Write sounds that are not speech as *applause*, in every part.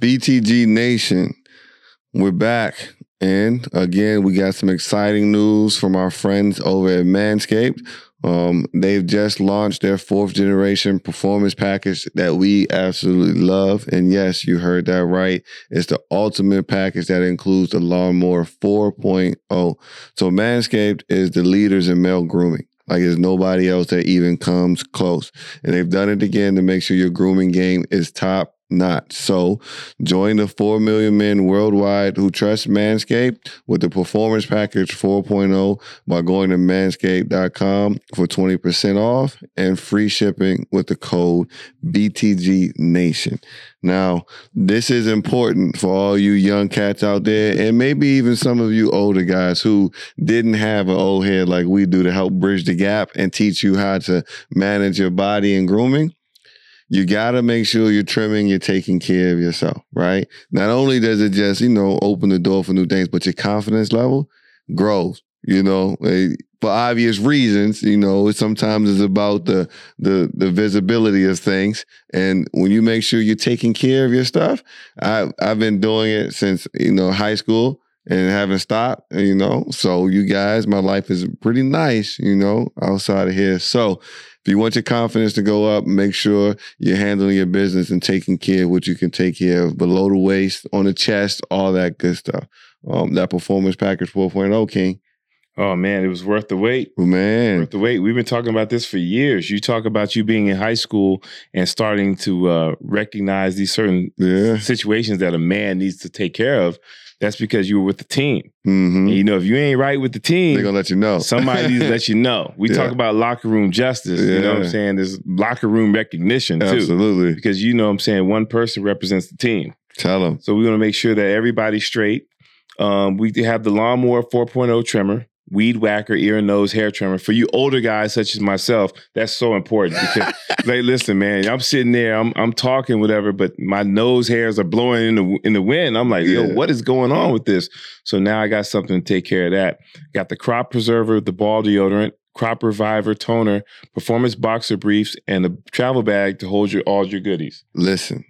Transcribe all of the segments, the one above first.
BTG Nation, we're back. And again, we got some exciting news from our friends over at Manscaped. Um, they've just launched their fourth generation performance package that we absolutely love. And yes, you heard that right. It's the ultimate package that includes the Lawnmower 4.0. So Manscaped is the leaders in male grooming. Like there's nobody else that even comes close. And they've done it again to make sure your grooming game is top not. So join the 4 million men worldwide who trust Manscaped with the Performance Package 4.0 by going to manscaped.com for 20% off and free shipping with the code BTG Nation. Now, this is important for all you young cats out there, and maybe even some of you older guys who didn't have an old head like we do to help bridge the gap and teach you how to manage your body and grooming you got to make sure you're trimming, you're taking care of yourself, right? Not only does it just, you know, open the door for new things, but your confidence level grows, you know, for obvious reasons, you know, sometimes it's about the the the visibility of things. And when you make sure you're taking care of your stuff, I I've been doing it since, you know, high school and haven't stopped, you know. So you guys, my life is pretty nice, you know, outside of here. So if you want your confidence to go up, make sure you're handling your business and taking care of what you can take care of below the waist, on the chest, all that good stuff. Um, that performance package 4.0, King. Oh man, it was worth the wait. Oh, man, worth the wait. We've been talking about this for years. You talk about you being in high school and starting to uh, recognize these certain yeah. situations that a man needs to take care of that's because you were with the team. Mm-hmm. And, you know, if you ain't right with the team, they're gonna let you know. *laughs* somebody needs to let you know. We yeah. talk about locker room justice. Yeah. You know what I'm saying? There's locker room recognition too. Absolutely. Because you know what I'm saying one person represents the team. Tell them. So we want to make sure that everybody's straight. Um, we have the lawnmower 4.0 trimmer weed whacker, ear and nose hair trimmer. For you older guys such as myself, that's so important because, *laughs* like, listen, man, I'm sitting there, I'm I'm talking whatever, but my nose hairs are blowing in the in the wind. I'm like, yeah. yo, what is going on with this? So now I got something to take care of that. Got the crop preserver, the ball deodorant, crop reviver toner, performance boxer briefs, and a travel bag to hold your all your goodies. Listen,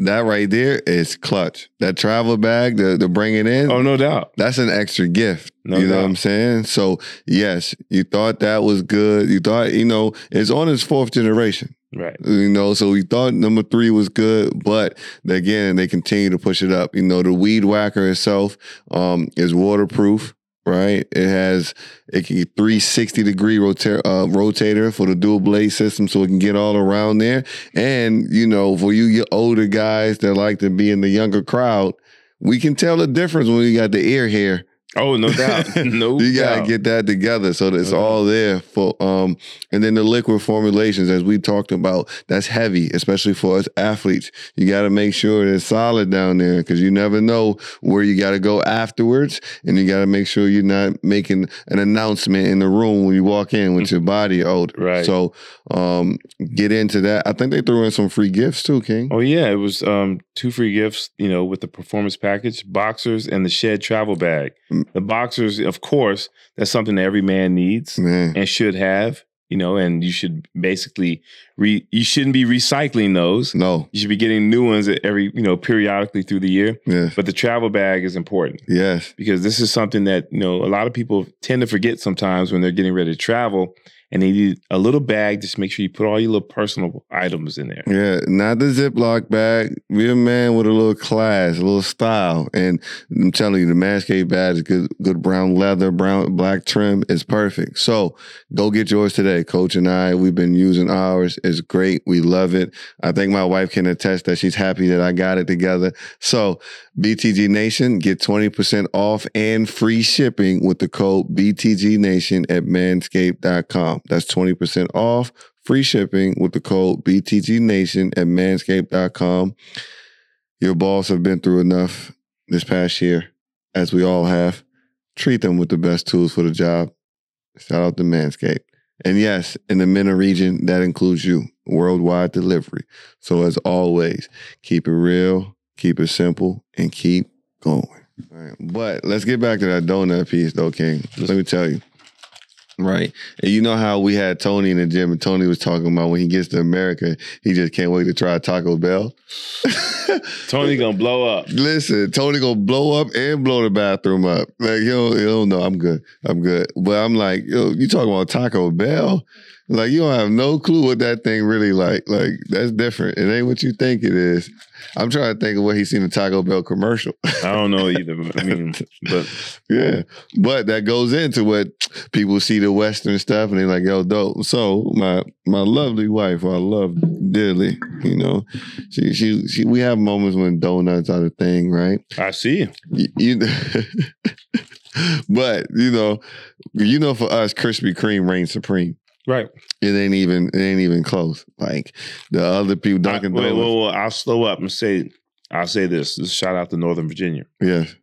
that right there is clutch. That travel bag to, to bring it in. Oh, no doubt. That's an extra gift. No you know doubt. what I'm saying? So, yes, you thought that was good. You thought, you know, it's on its fourth generation. Right. You know, so we thought number three was good, but again, they continue to push it up. You know, the weed whacker itself um, is waterproof right? It has it can 360 degree rota- uh, rotator for the dual blade system, so it can get all around there. And you know, for you older guys that like to be in the younger crowd, we can tell the difference when you got the ear hair Oh, no *laughs* doubt. No you gotta get that together so it's No all there for um and then the liquid formulations as we talked about, that's heavy, especially for us athletes. You gotta make sure it's solid down there because you never know where you gotta go afterwards. And you gotta make sure you're not making an announcement in the room when you walk in with your body out. Right. So um get into that. I think they threw in some free gifts too, King. Oh yeah, it was um, two free gifts, you know, with the performance package, boxers and the shed travel bag. The boxers, of course, that's something that every man needs Man. and should have, you know, and you should basically re you shouldn't be recycling those. No. You should be getting new ones every, you know, periodically through the year. Yes. But the travel bag is important Yes. because this is something that, you know, a lot of people tend to forget sometimes when they're getting ready to travel and they need a little bag just make sure you put all your little personal items in there. Yeah, not the Ziploc bag. Be a man with a little class, a little style. And I'm telling you, the Manscaped bag is good, good brown leather, brown, black trim is perfect. So go get yours today. Coach and I, we've been using ours. It's great. We love it. I think my wife can attest that she's happy that I got it together. So BTG Nation, get 20% off and free shipping with the code BTG Nation at manscaped.com. That's 20% off, free shipping with the code BTG Nation at manscaped.com. Your balls have been through enough this past year, as we all have. Treat them with the best tools for the job. Shout out to Manscaped. And yes, in the MENA region, that includes you, worldwide delivery. So as always, keep it real, keep it simple, and keep going. But let's get back to that donut piece though, King. Let me tell you. Right. And you know how we had Tony in the gym and Tony was talking about when he gets to America, he just can't wait to try Taco Bell. *laughs* Tony gonna blow up. Listen, Tony gonna blow up and blow the bathroom up. Like, yo, yo, no, I'm good. I'm good. But I'm like, yo, you talking about Taco Bell? Like, you don't have no clue what that thing really like. Like, that's different. It ain't what you think it is. I'm trying to think of what he's seen a Taco Bell commercial. I don't know either. I mean, but *laughs* yeah. But that goes into what people see the Western stuff and they're like, yo, dope. So my my lovely wife, who I love dearly, you know, she she she we have moments when donuts are the thing, right? I see. You, you *laughs* but you know, you know, for us, Krispy Kreme reigns supreme. Right. It ain't even it ain't even close. Like the other people, Dunkin' I, wait, Donuts. wait, wait, I'll slow up and say, I'll say this. This shout out to Northern Virginia. Yes.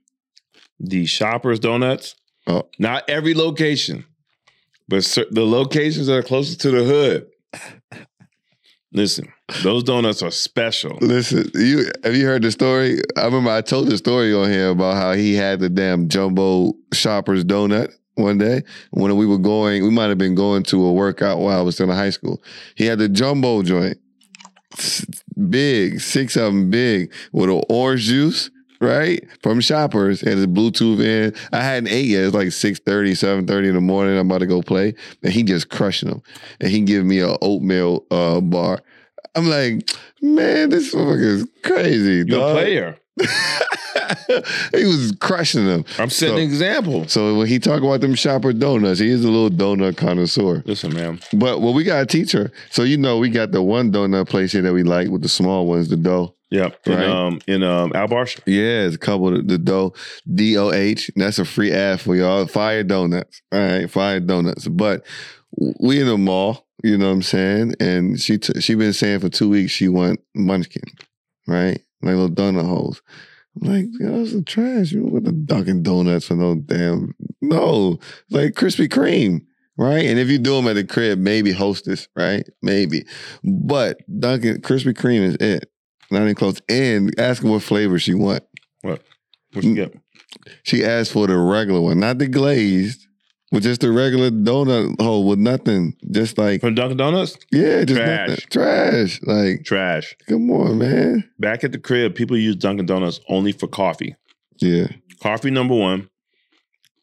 The Shoppers Donuts, Oh. not every location, but the locations that are closest to the hood. Listen, those donuts are special. Listen, you have you heard the story? I remember I told the story on here about how he had the damn jumbo shoppers donut one day when we were going. We might have been going to a workout while I was still in high school. He had the jumbo joint, big, six of them big with an orange juice. Right from shoppers, had his Bluetooth in. I hadn't ate yet. It's like 6.30, 7.30 in the morning. I'm about to go play, and he just crushing them. And he give me a oatmeal uh, bar. I'm like, man, this motherfucker is crazy. You're a player. *laughs* he was crushing them. I'm setting So- an example. So when he talk about them shopper donuts, he is a little donut connoisseur. Listen, man. But well, we got a teacher. So you know, we got the one donut place here that we like with the small ones, the dough. Yep. In Right. um in um Al Barsha. Yeah, it's a couple of the dough, D O H. That's a free ad for y'all. Fire donuts. All right, fire donuts. But we in the mall, you know what I'm saying? And she t- she been saying for two weeks she want munchkin, right? Like little donut holes. I'm like, yo, that's some trash. You don't want the Dunkin' Donuts for no damn no. Like Krispy Kreme. Right, and if you do them at the crib, maybe Hostess, right? Maybe, but Dunkin' Krispy Kreme is it. Not even close. And ask what flavor she want. What you get? She asked for the regular one, not the glazed, but just a regular donut hole with nothing. Just like From Dunkin' Donuts? yeah, just Trash. nothing. Trash. Like, Trash. come on, man. Back at the crib, people use Dunkin' Donuts only for coffee. Yeah. Coffee number one.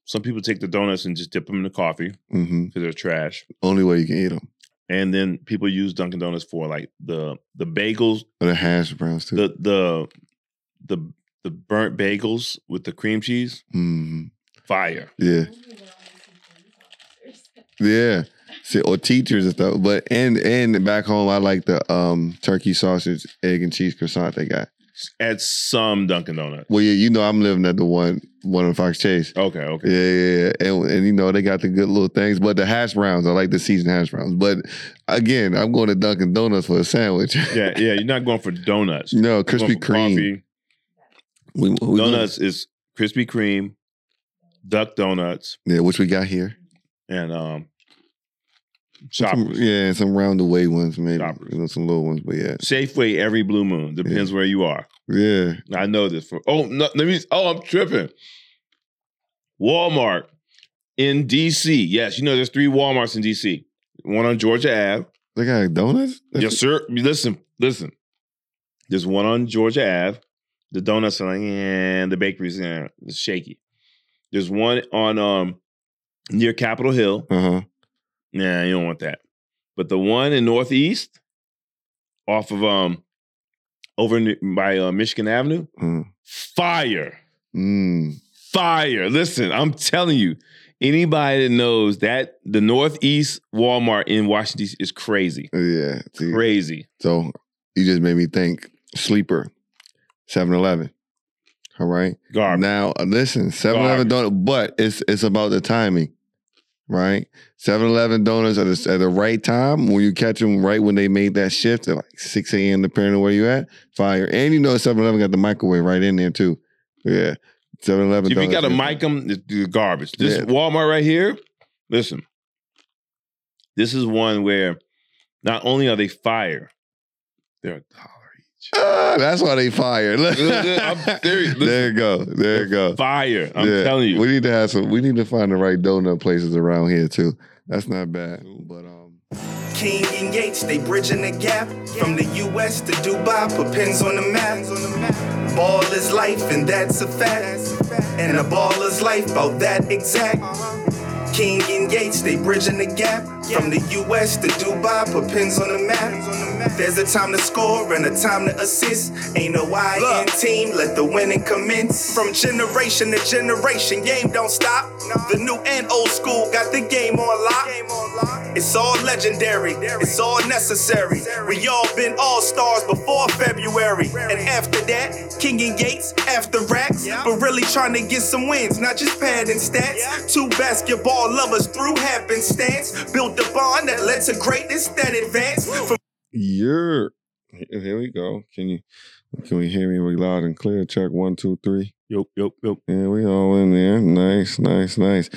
Some people take the donuts and just dip them in the coffee because they're trash. Only way you can eat them. And then people use Dunkin' Donuts for like the the bagels, Or the hash browns too. the the the the burnt bagels with the cream cheese. hmm Fire. Yeah. Yeah. See, or teachers and stuff. But and and back home, I like the um turkey sausage, egg and cheese croissant they got. At some Dunkin' Donuts. Well, yeah, you know I'm living at the one one in Fox Chase. Okay, okay. Yeah, yeah, yeah. And, and you know, they got the good little things. But the hash browns, I like the seasoned hash browns. But again, I'm going to Dunkin' Donuts for a sandwich. *laughs* Yeah, yeah. You're not going for donuts. no, Krispy Kreme. We, we Donuts is Krispy Kreme, Duck Donuts, Yeah, which we got here. and um Some, yeah, some round the way ones, maybe. Shoppers. You know, some little ones, but yeah. Safeway every blue moon. Depends where you are. Yeah. I know this for oh no, let me oh I'm tripping. Walmart in DC. Yes, you know there's three Walmarts in DC. One on Georgia Ave. They got donuts? Yes, sir. Listen, listen. There's one on Georgia Ave. The donuts are like, and the bakery's yeah, it's shaky. There's one on um near Capitol Hill. Uh huh. Nah, you don't want that. But the one in Northeast, off of um over in, by uh, Michigan Avenue, Mm. fire. Mm. Fire. Listen, I'm telling you, anybody that knows that the Northeast Walmart in Washington DC is crazy. Yeah. See, Crazy. So you just made me think sleeper, 7 Eleven. All right. Garbage. Now uh, listen, 7-Eleven donut, but it's it's about the timing, right? 7-Eleven donuts at the, at the right time when you catch them right when they made that shift at like 6 a.m. depending on where you at, fire. And you know 7-Eleven got the microwave right in there too. Yeah. 7-Eleven if you got to mic them, it's garbage. This Yeah. Walmart right here, listen, this is one where not only are they fire, they're a dollar each. Ah, that's why they fired. I'm *laughs* serious. there you go. There you go. Fire. I'm Yeah. telling you. We need to have some we need to find the right donut places around here too. That's not bad. But um, King and Yates, they bridging the gap from the US to Dubai, put pins on the map. Ball is life, and that's a fact. And a baller's life, about that exact. King and Yates, they bridging the gap from the US to Dubai, put pins on the map. There's a time to score and a time to assist. Ain't no I in team, let the winning commence. From generation to generation, game don't stop. The new and old school got the game on lock. It's all legendary, it's all necessary. We all been all stars before February. And after that, King and Yates, after racks. But really trying to get some wins, not just padding stats. Two basketball lovers through happenstance. Built the bond that led to greatness that advanced. From you're here we go. Can you can we hear me? We loud and clear. Check one, two, three. Yep, yep, yep. Yeah, we all in there. Nice, nice, nice.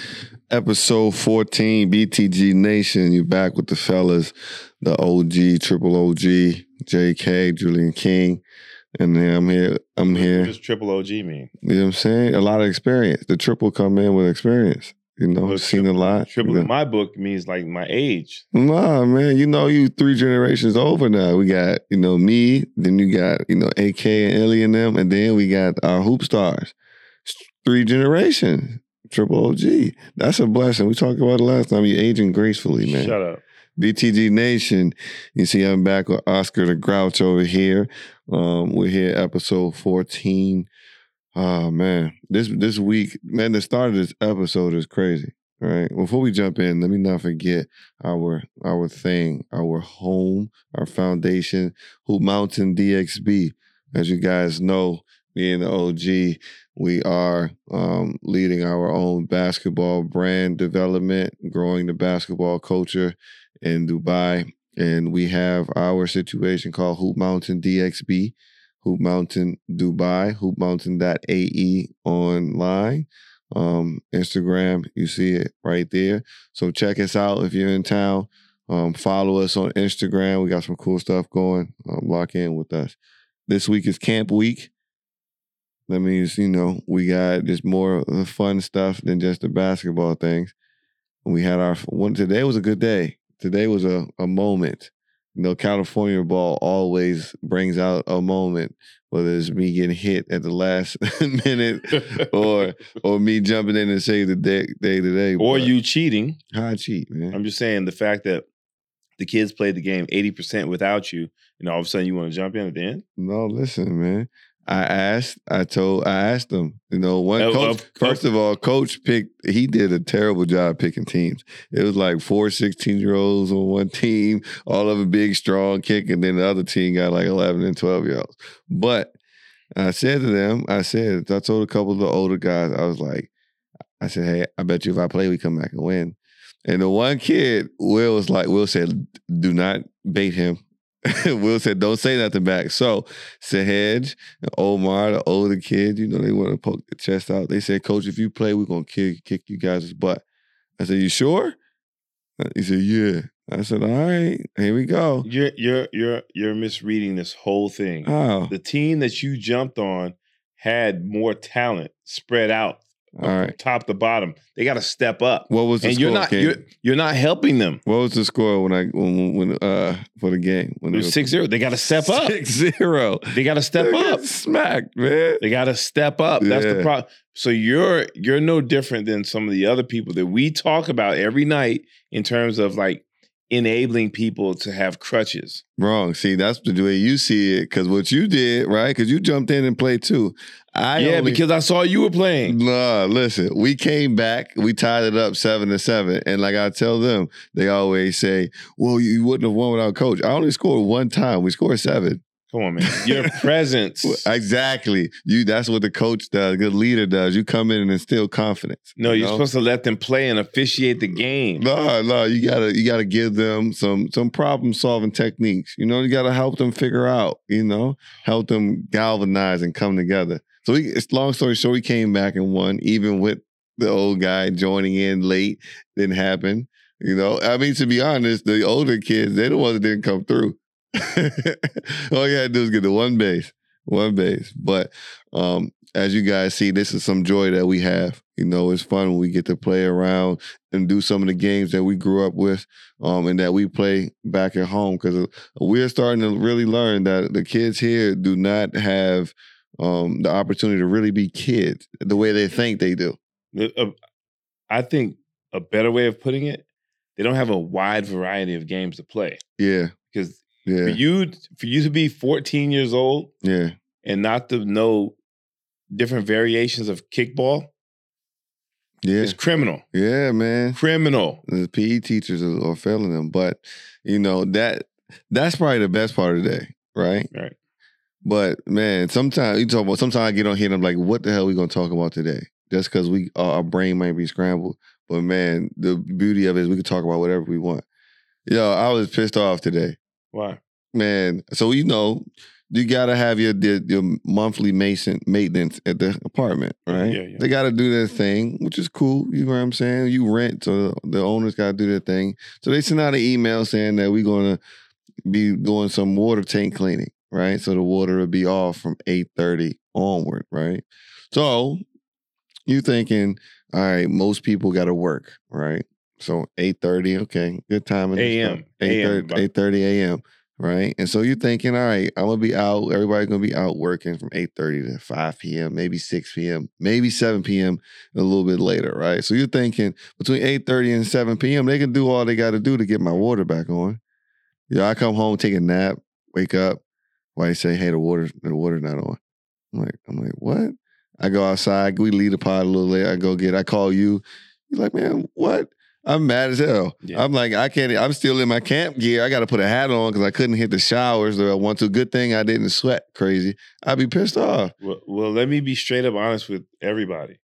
Episode 14, BTG Nation. You back with the fellas, the OG, triple OG, JK, Julian King. And then I'm here. I'm here. What does triple OG mean? You know what I'm saying? A lot of experience. The triple come in with experience. You know, Well, seen a lot. Triple You in my book means like my age. Nah, man, you know you three generations over now. We got, you know, me, then you got, you know, AK and Ellie and them, and then we got our hoop stars. Three generations. Triple OG. That's a blessing. We talked about it last time. You aging gracefully, man. Shut up. BTG Nation. You see, I'm back with Oscar the Grouch over here. Um, we're here, episode 14. Oh man, this this week, man, the start of this episode is crazy. Right. Before we jump in, let me not forget our our thing, our home, our foundation, Hoop Mountain DXB. As you guys know, being the OG, we are um, leading our own basketball brand development, growing the basketball culture in Dubai. And we have our situation called Hoop Mountain DXB, Hoop Mountain Dubai, Hoop hoopmountain.ae online. Um, Instagram, you see it right there. So check us out if you're in town. Um, follow us on Instagram. We got some cool stuff going. Um, lock in with us. This week is camp week. That means, you know, we got just more of the fun stuff than just the basketball things. We had our one today was a good day. Today was a, a moment. You know, California ball always brings out a moment, whether it's me getting hit at the last *laughs* minute or *laughs* or me jumping in and save the day day today. or But you cheating. how I cheat, man. I'm just saying the fact that the kids played the game 80% without you, and all of a sudden you want to jump in at the end. No, listen, man. I asked, I told, I asked them. You know, one Oh, coach. of- first of all, coach picked. He did a terrible job picking teams. It was like four 16 year olds on one team, all of them big, strong, kick, and then the other team got like 11 and 12 year olds. But I said to them, I said, I told a couple of the older guys, I was like, I said, hey, I bet you if I play, we come back and win. And the one kid, Will was like, Will said, do not bait him. *laughs* Will said, don't say nothing back. So Sahej and Omar, the older kid, you know, they want to poke the chest out. They said, Coach, if you play, we're gonna kick kick you guys' butt. I said, You sure? Uh, He said, Yeah. I said, All right, here we go. You're you're you're you're misreading this whole thing. Oh, The team that you jumped on had more talent spread out, all right. top to bottom. They got to step up, What was the and score? you're not you're you're not helping them. what was the score when I when, when uh for the game? When It was 6-0. They got to step up. Six zero. They got to step They up. Smacked, man. They got to step up. That's the problem. So you're you're no different than some of the other people that we talk about every night in terms of like enabling people to have crutches. Wrong. See, that's the way you see it. Cause what you did, right? Cause you jumped in and played too. I yeah, only, because I saw you were playing. Nah, listen, we came back, we tied it up seven to seven. And like I tell them, they always say, Well, you wouldn't have won without coach. I only scored one time. We scored seven. Come on, man. Your *laughs* presence. Exactly. You that's what the coach does, good leader does. You come in and instill confidence. No, you you're know? supposed to let them play and officiate the game. No, no, you gotta you gotta give them some some problem solving techniques. You know, you gotta help them figure out. You know, help them galvanize and come together. So it's long story short, we came back and won, even with the old guy joining in late. Didn't happen. You know, I mean, to be honest, the older kids, they're the ones that didn't come through. *laughs* All you had to do is get the one base. one base. But um, as you guys see, this is some joy that we have. You know, it's fun when we get to play around and do some of the games that we grew up with, um, and that we play back at home. Because we're starting to really learn that the kids here do not have um, the opportunity to really be kids the way they think they do. Uh, I think a better way of putting it, they don't have a wide variety of games to play Yeah, because yeah, for you for you to be 14 years old yeah, and not to know different variations of kickball, yeah, it's criminal. yeah, man. Criminal. the PE teachers are, are failing them. But you know that that's probably the best part of the day, right? Right. But man, sometimes you talk about. Sometimes I get on here and I'm like, "What the hell are we gonna talk about today?" Just because we uh, our brain might be scrambled. But man, the beauty of it is we can talk about whatever we want. Yo, I was pissed off today, Why? man. So you know, you gotta have your your, your monthly mason maintenance at the apartment, right? Yeah, yeah. They gotta do their thing, which is cool. You know what I'm saying? You rent, so the owners gotta do their thing. So they sent out an email saying that we're gonna be doing some water tank cleaning, right? So the water will be off from 8:30 onward, right? So you thinking, all right, most people gotta work, right? So 8:30, okay, good time. in the AM, 8:30 AM. 8:30 a.m. Right. And so you're thinking, all right, I'm gonna be out, everybody's gonna be out working from 8:30 to 5 p.m., maybe 6 p.m., maybe 7 p.m. a little bit later, right? So you're thinking between 8:30 and 7 p.m., they can do all they gotta do to get my water back on. Yeah, I come home, take a nap, wake up. Why they say, hey, the water, the water's not on. I'm like, I'm like, what? I go outside, we leave the pod a little later. I go get, I call you. You're like, man, what? I'm mad as hell. Yeah. I'm like, I can't, I'm still in my camp gear. I got to put a hat on because I couldn't hit the showers that I want to. Good thing I didn't sweat crazy. I'd be pissed off. Well, well, let me be straight up honest with everybody.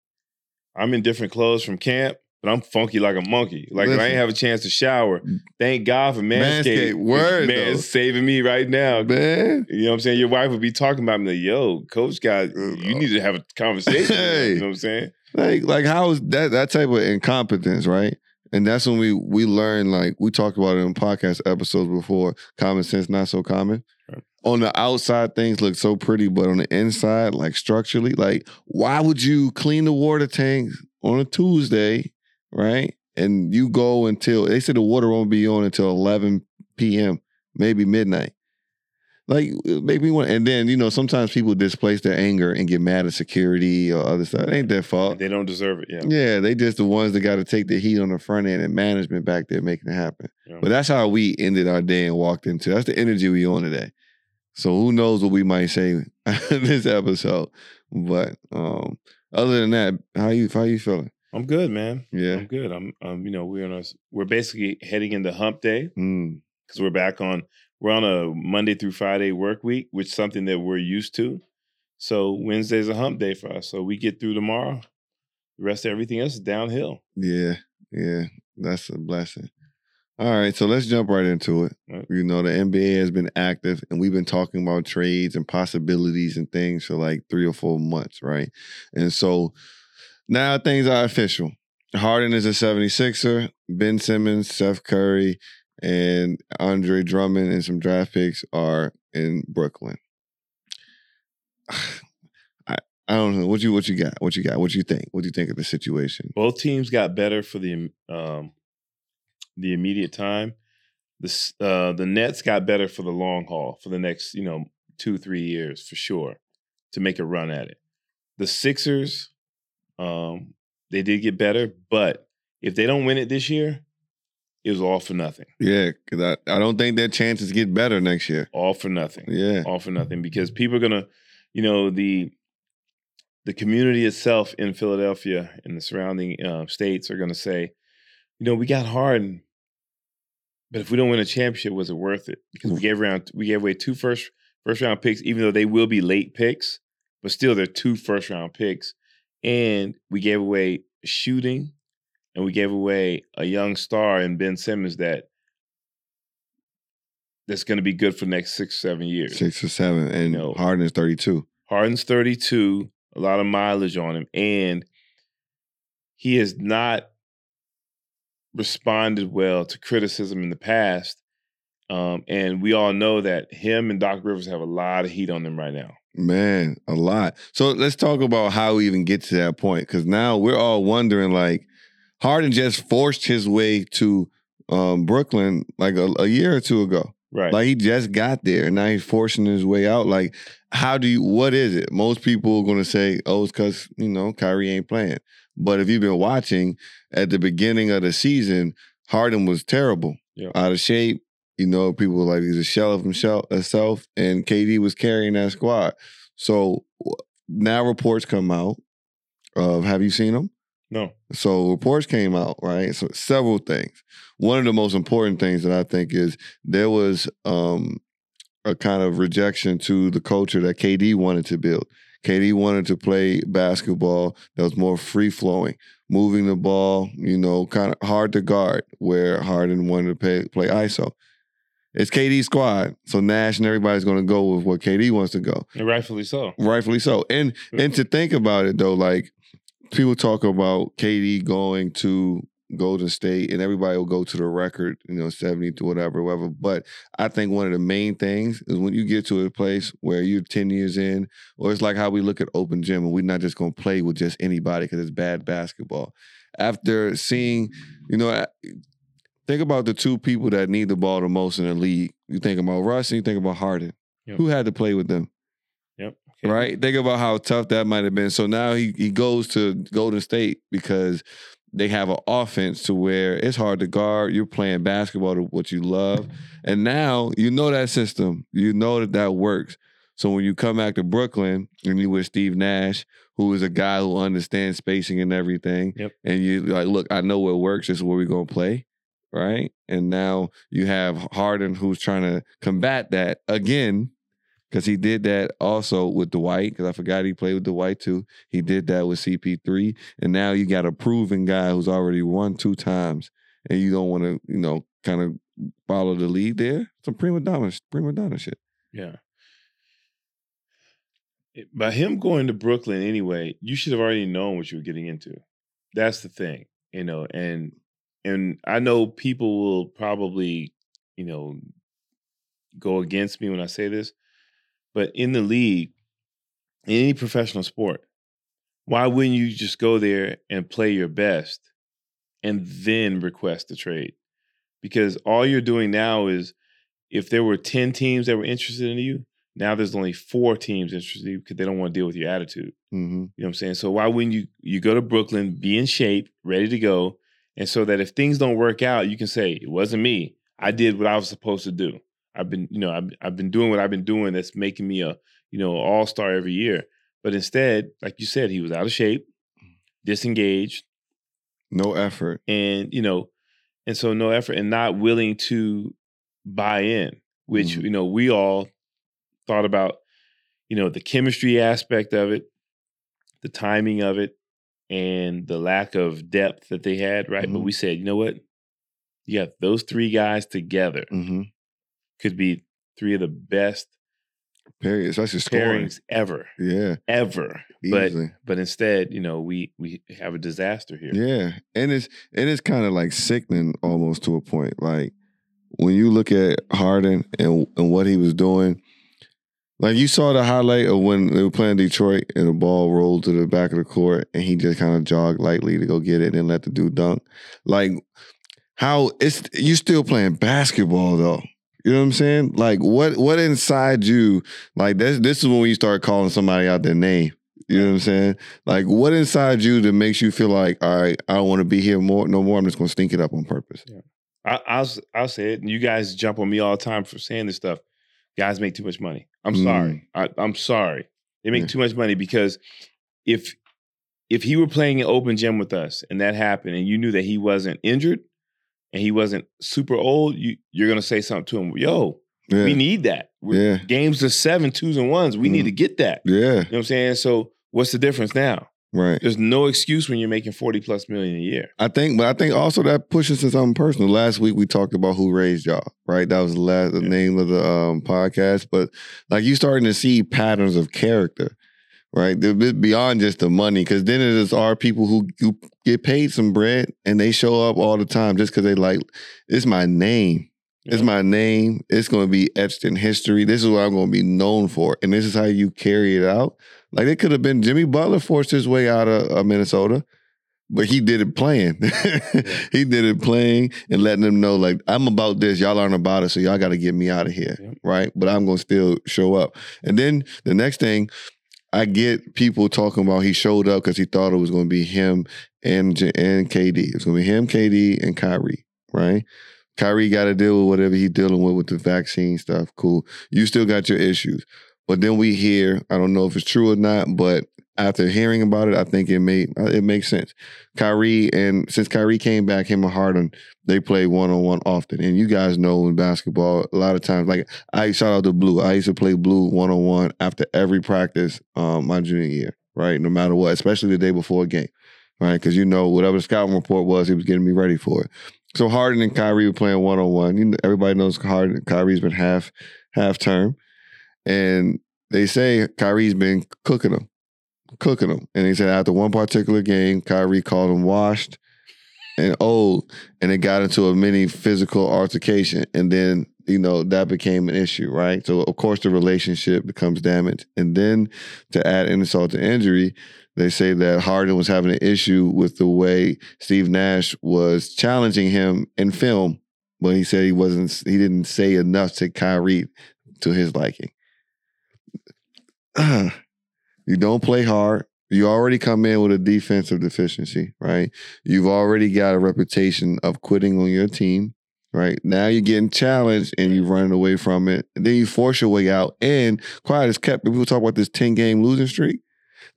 I'm in different clothes from camp, but I'm funky like a monkey. Like if I Listen. ain't have a chance to shower. Thank God for Manscaped. Manscaped, word, man, though. it's saving me right now. Man. You know what I'm saying? Your wife would be talking about me like, yo, coach got uh, you uh, need to have a conversation. Hey. You know what I'm saying? Like, like how is that that type of incompetence, right? And that's when we we learn, like we talked about it in podcast episodes before, common sense not so common. Right. On the outside, things look so pretty, but on the inside, like structurally, like why would you clean the water tank on a Tuesday, right? And you go until they said the water won't be on until 11 p.m., maybe midnight. Like make me want, and then you know sometimes people displace their anger and get mad at security or other stuff. It ain't their fault. They don't deserve it. Yeah. Yeah, they just the ones that got to take the heat on the front end and management back there making it happen. Yeah. But that's how we ended our day and walked into. That's the energy we on today. So who knows what we might say *laughs* this episode? But um, other than that, how you how you feeling? I'm good, man. Yeah. I'm good. I'm um, you know, we're on a we're basically heading into hump day Mm, because we're back on we're on a Monday through Friday work week, which is something that we're used to. So Wednesday's a hump day for us. So we get through tomorrow. The rest of everything else is downhill. yeah, yeah, that's a blessing. All right, so let's jump right into it. Right. You know, the NBA has been active and we've been talking about trades and possibilities and things for like three or four months, right? And so now things are official. Harden is a 76er, Ben Simmons, Seth Curry, and Andre Drummond and some draft picks are in Brooklyn. *sighs* I, I don't know. What you what you got? What you got? What you think? What do you think of the situation? Both teams got better for the um, the immediate time. The uh, the Nets got better for the long haul for the next you know two three years for sure to make a run at it. The Sixers, um, they did get better, but if they don't win it this year, it was all for nothing. Yeah, because I, I don't think their chances get better next year. All for nothing. Yeah. all for nothing because people are gonna, you know, the the community itself in Philadelphia and the surrounding uh, states are gonna say, you know, we got Harden, but if we don't win a championship, was it worth it? Because we gave around we gave away two first first round picks, even though they will be late picks, but still they're two first round picks, and we gave away shooting, and we gave away a young star in Ben Simmons that. That's going to be good for the next six, seven years. Six or seven. And No. Harden is 32. Harden's 32, a lot of mileage on him, and he has not responded well to criticism in the past. Um, and we all know that him and Doc Rivers have a lot of heat on them right now. Man, a lot. So let's talk about how we even get to that point. Cause now we're all wondering like Harden just forced his way to um, Brooklyn like a, a year or two ago. Right. Like he just got there and now he's forcing his way out. Like, how do you what is it? Most people are gonna say, oh, it's cause, you know, Kyrie ain't playing. But if you've been watching at the beginning of the season, Harden was terrible. Yeah. Out of shape. You know, people were like he's a shell of himself himself, and KD was carrying that squad. So now reports come out of have you seen them? no. So reports came out, right? So several things. One of the most important things that I think is there was um, a kind of rejection to the culture that KD wanted to build. KD wanted to play basketball that was more free flowing, moving the ball, you know, kind of hard to guard, where Harden wanted to play, play ISO. It's KD squad, so Nash and everybody's going to go with what KD wants to go And rightfully so. rightfully so. And and to think about it though, like people talk about KD going to Golden State, and everybody will go to the record, you know, seventy to whatever, whatever. But I think one of the main things is when you get to a place where you're ten years in, or it's like how we look at open gym, and we're not just going to play with just anybody because it's bad basketball. After seeing, you know. Think about the two people that need the ball the most in the league. You think about Russ and you think about Harden. Yep. Who had to play with them? Yep. right? Think about how tough that might have been. So now he he goes to Golden State because they have an offense to where it's hard to guard. You're playing basketball to what you love, and now you know that system. You know that that works. So when you come back to Brooklyn and you with Steve Nash, who is a guy who understands spacing and everything, Yep. and you like, look, I know what works. This is where we're gonna play. Right. And now you have Harden who's trying to combat that again because he did that also with Dwight. Because I forgot he played with Dwight too. He did that with CP3, and now you got a proven guy who's already won two times, and you don't want to, you know, kind of follow the lead there. Some prima donna, prima donna shit. Yeah. By him going to Brooklyn anyway, you should have already known what you were getting into. That's the thing, you know, and and I know people will probably, you know, go against me when I say this, but in the league, in any professional sport, why wouldn't you just go there and play your best and then request a trade? Because all you're doing now is if there were 10 teams that were interested in you, now there's only four teams interested in you because they don't want to deal with your attitude. Mm-hmm. You know what I'm saying? So why wouldn't you you go to Brooklyn, be in shape, ready to go, and so that if things don't work out, you can say it wasn't me. I did what I was supposed to do. I've been, you know, I've, I've been doing what I've been doing that's making me a, you know, all star every year. But instead, like you said, he was out of shape, disengaged, No effort. and you know, and so no effort and not willing to buy in, which Mhm. you know we all thought about, you know, the chemistry aspect of it, the timing of it, and the lack of depth that they had, right? But Mhm. we said, you know what? You got those three guys together Mm-hmm. could be three of the best Period. Especially scoring. pairings ever, Yeah. ever. But but instead, you know, we we have a disaster here. Yeah, and it's and it's kind of like sickening almost to a point. Like when you look at Harden and and what he was doing, like you saw the highlight of when they were playing Detroit and the ball rolled to the back of the court and he just kind of jogged lightly to go get it and let the dude dunk. Like how it's you still playing basketball though. You know what I'm saying? Like what what inside you like this this is when you start calling somebody out their name. You know what I'm saying? Like what inside you that makes you feel like, all right, I don't want to be here more no more. I'm just gonna stink it up on purpose. I, I'll I'll say it, and you guys jump on me all the time for saying this stuff. Guys make too much money. I'm Mm. sorry. I, I'm sorry. They make Yeah. too much money because if if he were playing an open gym with us and that happened, and you knew that he wasn't injured and he wasn't super old, you you're gonna say something to him. Yo, Yeah. we need that. We're- Yeah. Games of seven twos and ones. We need Mhm. to get that. yeah. You know what I'm saying? So what's the difference now? Right. There's no excuse when you're making 40 plus million a year. I think, but I think also that pushes to something personal. Last week we talked about who raised y'all, right? That was the last the Yeah. name of the um, podcast. But like you starting to see patterns of character, right? Beyond just the money, because then it is our people who, who get paid some bread and they show up all the time just because they like it's my name. It's my name. It's going to be etched in history. This is what I'm going to be known for. And this is how you carry it out. Like it could have been Jimmy Butler forced his way out of, uh, of Minnesota, but he did it playing. *laughs* he did it playing and letting them know, like, I'm about this. Y'all aren't about it. So y'all got to get me out of here. Right. But I'm going to still show up. And then the next thing, I get people talking about he showed up because he thought it was going to be him and and KD. It's going to be him, KD, and Kyrie, right? Kyrie got to deal with whatever he's dealing with with the vaccine stuff. Cool. You still got your issues. But then we hear, I don't know if it's true or not, but after hearing about it, I think it made it makes sense. Kyrie and since Kyrie came back, him and Harden, they play one on one often. And you guys know in basketball, a lot of times, like I shout out to Blue. I used to play Blue one on one after every practice um, my junior year, right? No matter what, especially the day before a game, right? Because you know whatever the scouting report was, he was getting me ready for it. So Harden and Kyrie were playing one on one. Everybody knows Harden. Kyrie's been half half term, and they say Kyrie's been cooking them, cooking them. And they said after one particular game, Kyrie called him washed and old, and it got into a mini physical altercation, and then you know that became an issue, right? So of course the relationship becomes damaged, and then to add insult to injury, they say that Harden was having an issue with the way Steve Nash was challenging him in film, but he said he wasn't, he didn't say enough to Kyrie to his liking. *clears throat* you don't play hard. You already come in with a defensive deficiency, right? You've already got a reputation of quitting on your team, right? Now you're getting challenged and you're running away from it. And then you force your way out. And quiet as kept, people talk about this 10 game losing streak.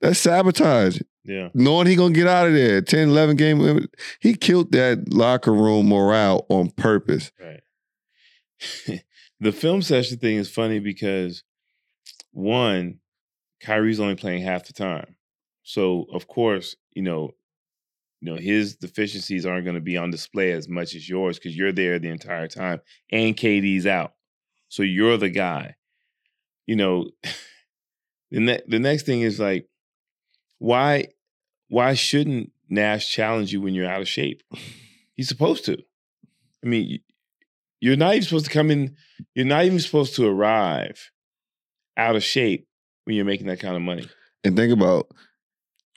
That's sabotage. Yeah. Knowing he gonna get out of there, 10, 11 game. He killed that locker room morale on purpose. Right. *laughs* the film session thing is funny because one, Kyrie's only playing half the time. So of course, you know, you know, his deficiencies aren't going to be on display as much as yours because you're there the entire time and KD's out. So you're the guy. You know, *laughs* the ne- the next thing is like, why why shouldn't Nash challenge you when you're out of shape? *laughs* He's supposed to. I mean, you're not even supposed to come in. You're not even supposed to arrive out of shape when you're making that kind of money. And think about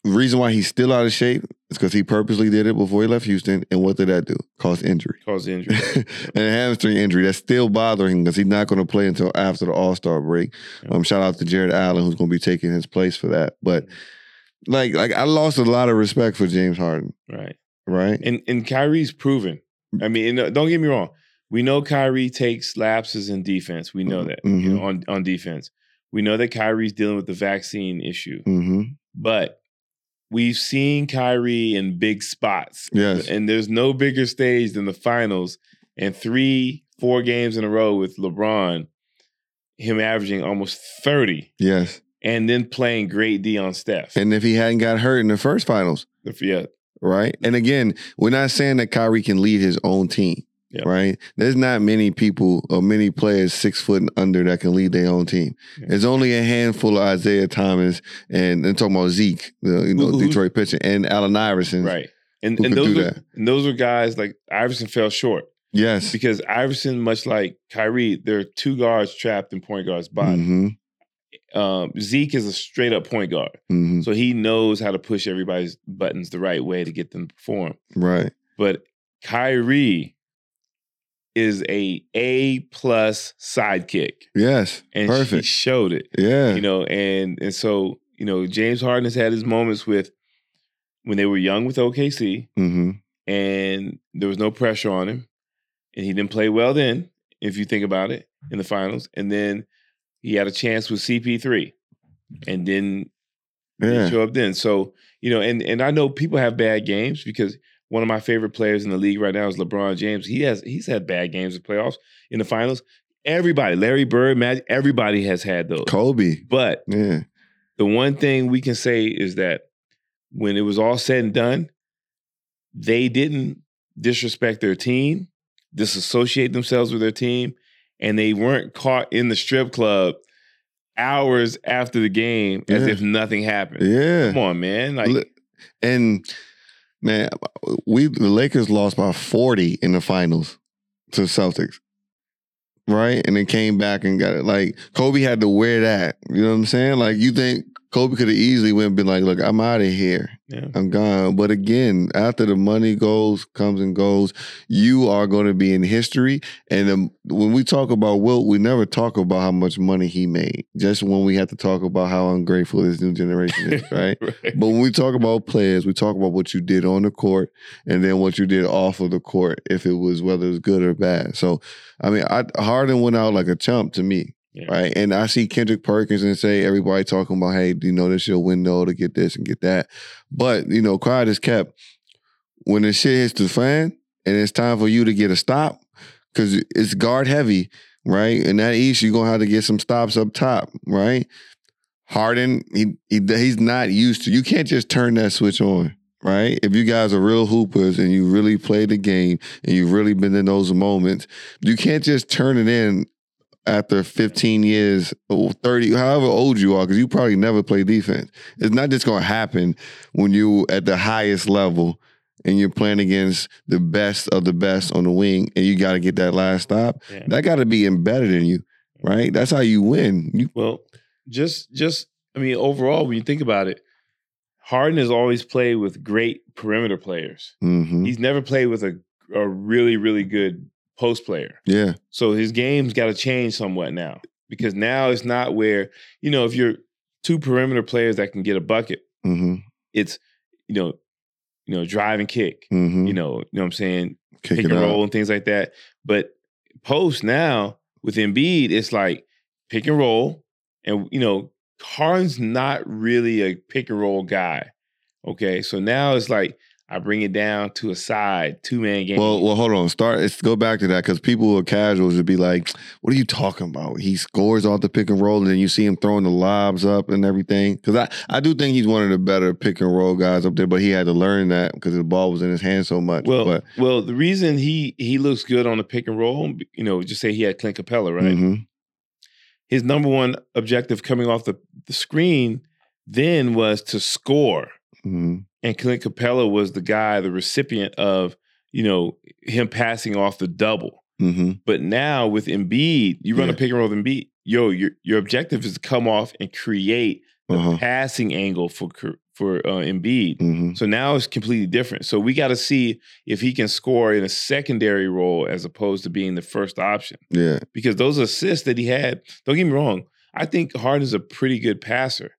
the reason why he's still out of shape is because he purposely did it before he left Houston. And what did that do? Cause injury. Cause injury. *laughs* and a hamstring injury that's still bothering him because he's not going to play until after the All Star break. Yeah. Um, shout out to Jarrett Allen who's going to be taking his place for that. But like, like I lost a lot of respect for James Harden, right. right? And and Kyrie's proven. I mean, and, uh, don't get me wrong. We know Kyrie takes lapses in defense. We know that you Mhm. know, on on defense. We know that Kyrie's dealing with the vaccine issue, hmm but we've seen Kyrie in big spots. Yes. And there's no bigger stage than the finals and three, four games in a row with LeBron, him averaging almost 30 Yes. and then playing great D on Steph. And if he hadn't got hurt in the first finals, If, yeah, right? And again, we're not saying that Kyrie can lead his own team, Yeah. right? There's not many people or many players six foot and under that can lead their own team. Yeah. There's only a handful of Isiah Thomas and I'm talking about Zeke, the you know, Who- Detroit pitcher, and Allen Iverson. right. And, and those are, and those are guys like Iverson fell short Yes. because Iverson, much like Kyrie, there are two guards trapped in point guard's body. hmm Um, Zeke is a straight up point guard, hmm so he knows how to push everybody's buttons the right way to get them to perform. Right. But Kyrie is a A plus sidekick, Yes. and Perfect. he showed it. yeah. You know, and and so you know, James Harden has had his moments with when they were young with OKC, hmm and there was no pressure on him, and he didn't play well then. If you think about it, in the finals, and then he had a chance with CP3, and then Yeah. didn't show up then. So you know, and and I know people have bad games because one of my favorite players in the league right now is LeBron James. He has he's had bad games in playoffs in the finals. Everybody, Larry Bird, Magic, everybody has had those. Kobe. But Yeah. the one thing we can say is that when it was all said and done, they didn't disrespect their team, disassociate themselves with their team, and they weren't caught in the strip club hours after the game as Yeah. if nothing happened. Yeah. Come on, man. Like and man, we the Lakers lost by 40 in the finals to the Celtics. right? And then came back and got it. Like Kobe had to wear that. You know what I'm saying? Like you think Kobe could have easily went and been like, look, I'm out of here. Yeah. I'm gone. But again, after the money goes, comes and goes, you are going to be in history. And when we talk about Wilt, we never talk about how much money he made. Just when we have to talk about how ungrateful this new generation is, *laughs* right? right. But when we talk about players, we talk about what you did on the court and then what you did off of the court, if it was whether it was good or bad. So, I mean, I, Harden went out like a chump to me, Yeah. right? And I see Kendrick Perkins and say everybody talking about, hey, you know, this your window to get this and get that. But you know, quiet is kept. When the shit hits the fan and it's time for you to get a stop, because it's guard heavy, right? And that East, you're gonna have to get some stops up top, right? Harden, he, he he's not used to. You can't just turn that switch on, right? If you guys are real hoopers and you really play the game and you've really been in those moments, you can't just turn it in after 15 years or 30, however old you are, because you probably never play defense. It's not just gonna happen when you at the highest level and you're playing against the best of the best on the wing and you gotta get that last stop. Yeah. That gotta be embedded in you, right? That's how you win. You Well, just just I mean, overall, when you think about it, Harden has always played with great perimeter players. hmm He's never played with a a really really good post player. Yeah. So his game's got to change somewhat now because now it's not where you know if you're two perimeter players that can get a bucket, hmm it's you know you know drive and kick. hmm You know, you know what I'm saying Kick pick and out. roll and things like that. But post now with Embiid, it's like pick and roll, and you know Harden's not really a pick and roll guy. Okay, so now it's like I bring it down to a side two man game. Well, well, hold on. Start. Let's go back to that because people who are casuals would be like, *tsk* "What are you talking about? He scores off the pick and roll, and then you see him throwing the lobs up and everything." Because I, I do think he's one of the better pick and roll guys up there, but he had to learn that because the ball was in his hand so much. well, but well, the reason he he looks good on the pick and roll, you know, just say he had Clint Capela, right? mhm, His number one objective coming off the, the screen then was to score. mhm, and Clint Capela was the guy, the recipient of, you know, him passing off the double. mhm. But now with Embiid, you run a pick and roll with Embiid. Yo, your your objective is to come off and create the Uh-huh. passing angle for for uh, Embiid. mhm. So now it's completely different. So we got to see if he can score in a secondary role as opposed to being the first option. Yeah. Because those assists that he had, don't get me wrong, I think Harden's a pretty good passer,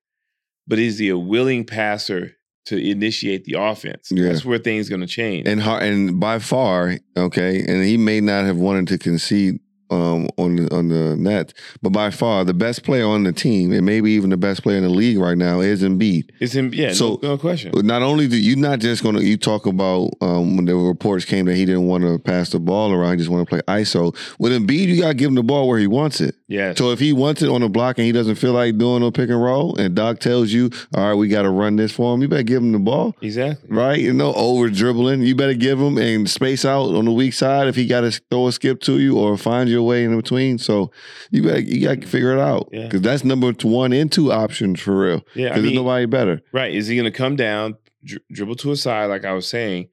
but is he a willing passer to initiate the offense? Yeah. That's where things going to change. And and by far, okay, and he may not have wanted to concede um, on the on the net, but by far the best player on the team, and maybe even the best player in the league right now, is Embiid. it's him, yeah, So- no, no question. Not only do you not just gonna you talk about um, when the reports came that he didn't want to pass the ball around, he just want to play ISO. With Embiid, you gotta give him the ball where he wants it. Yeah. So if he wants it on the block and he doesn't feel like doing a pick and roll, and Doc tells you, all right, we got to run this for him, you better give him the ball. exactly. Right, you know, over dribbling. You better give him and space out on the weak side if he got to throw a skip to you or find your way in between. So you better you got to figure it out Yeah. because that's number one and two options for real. Yeah. Because there's nobody better. right. Is he going to come down, dri- dribble to a side, like I was saying,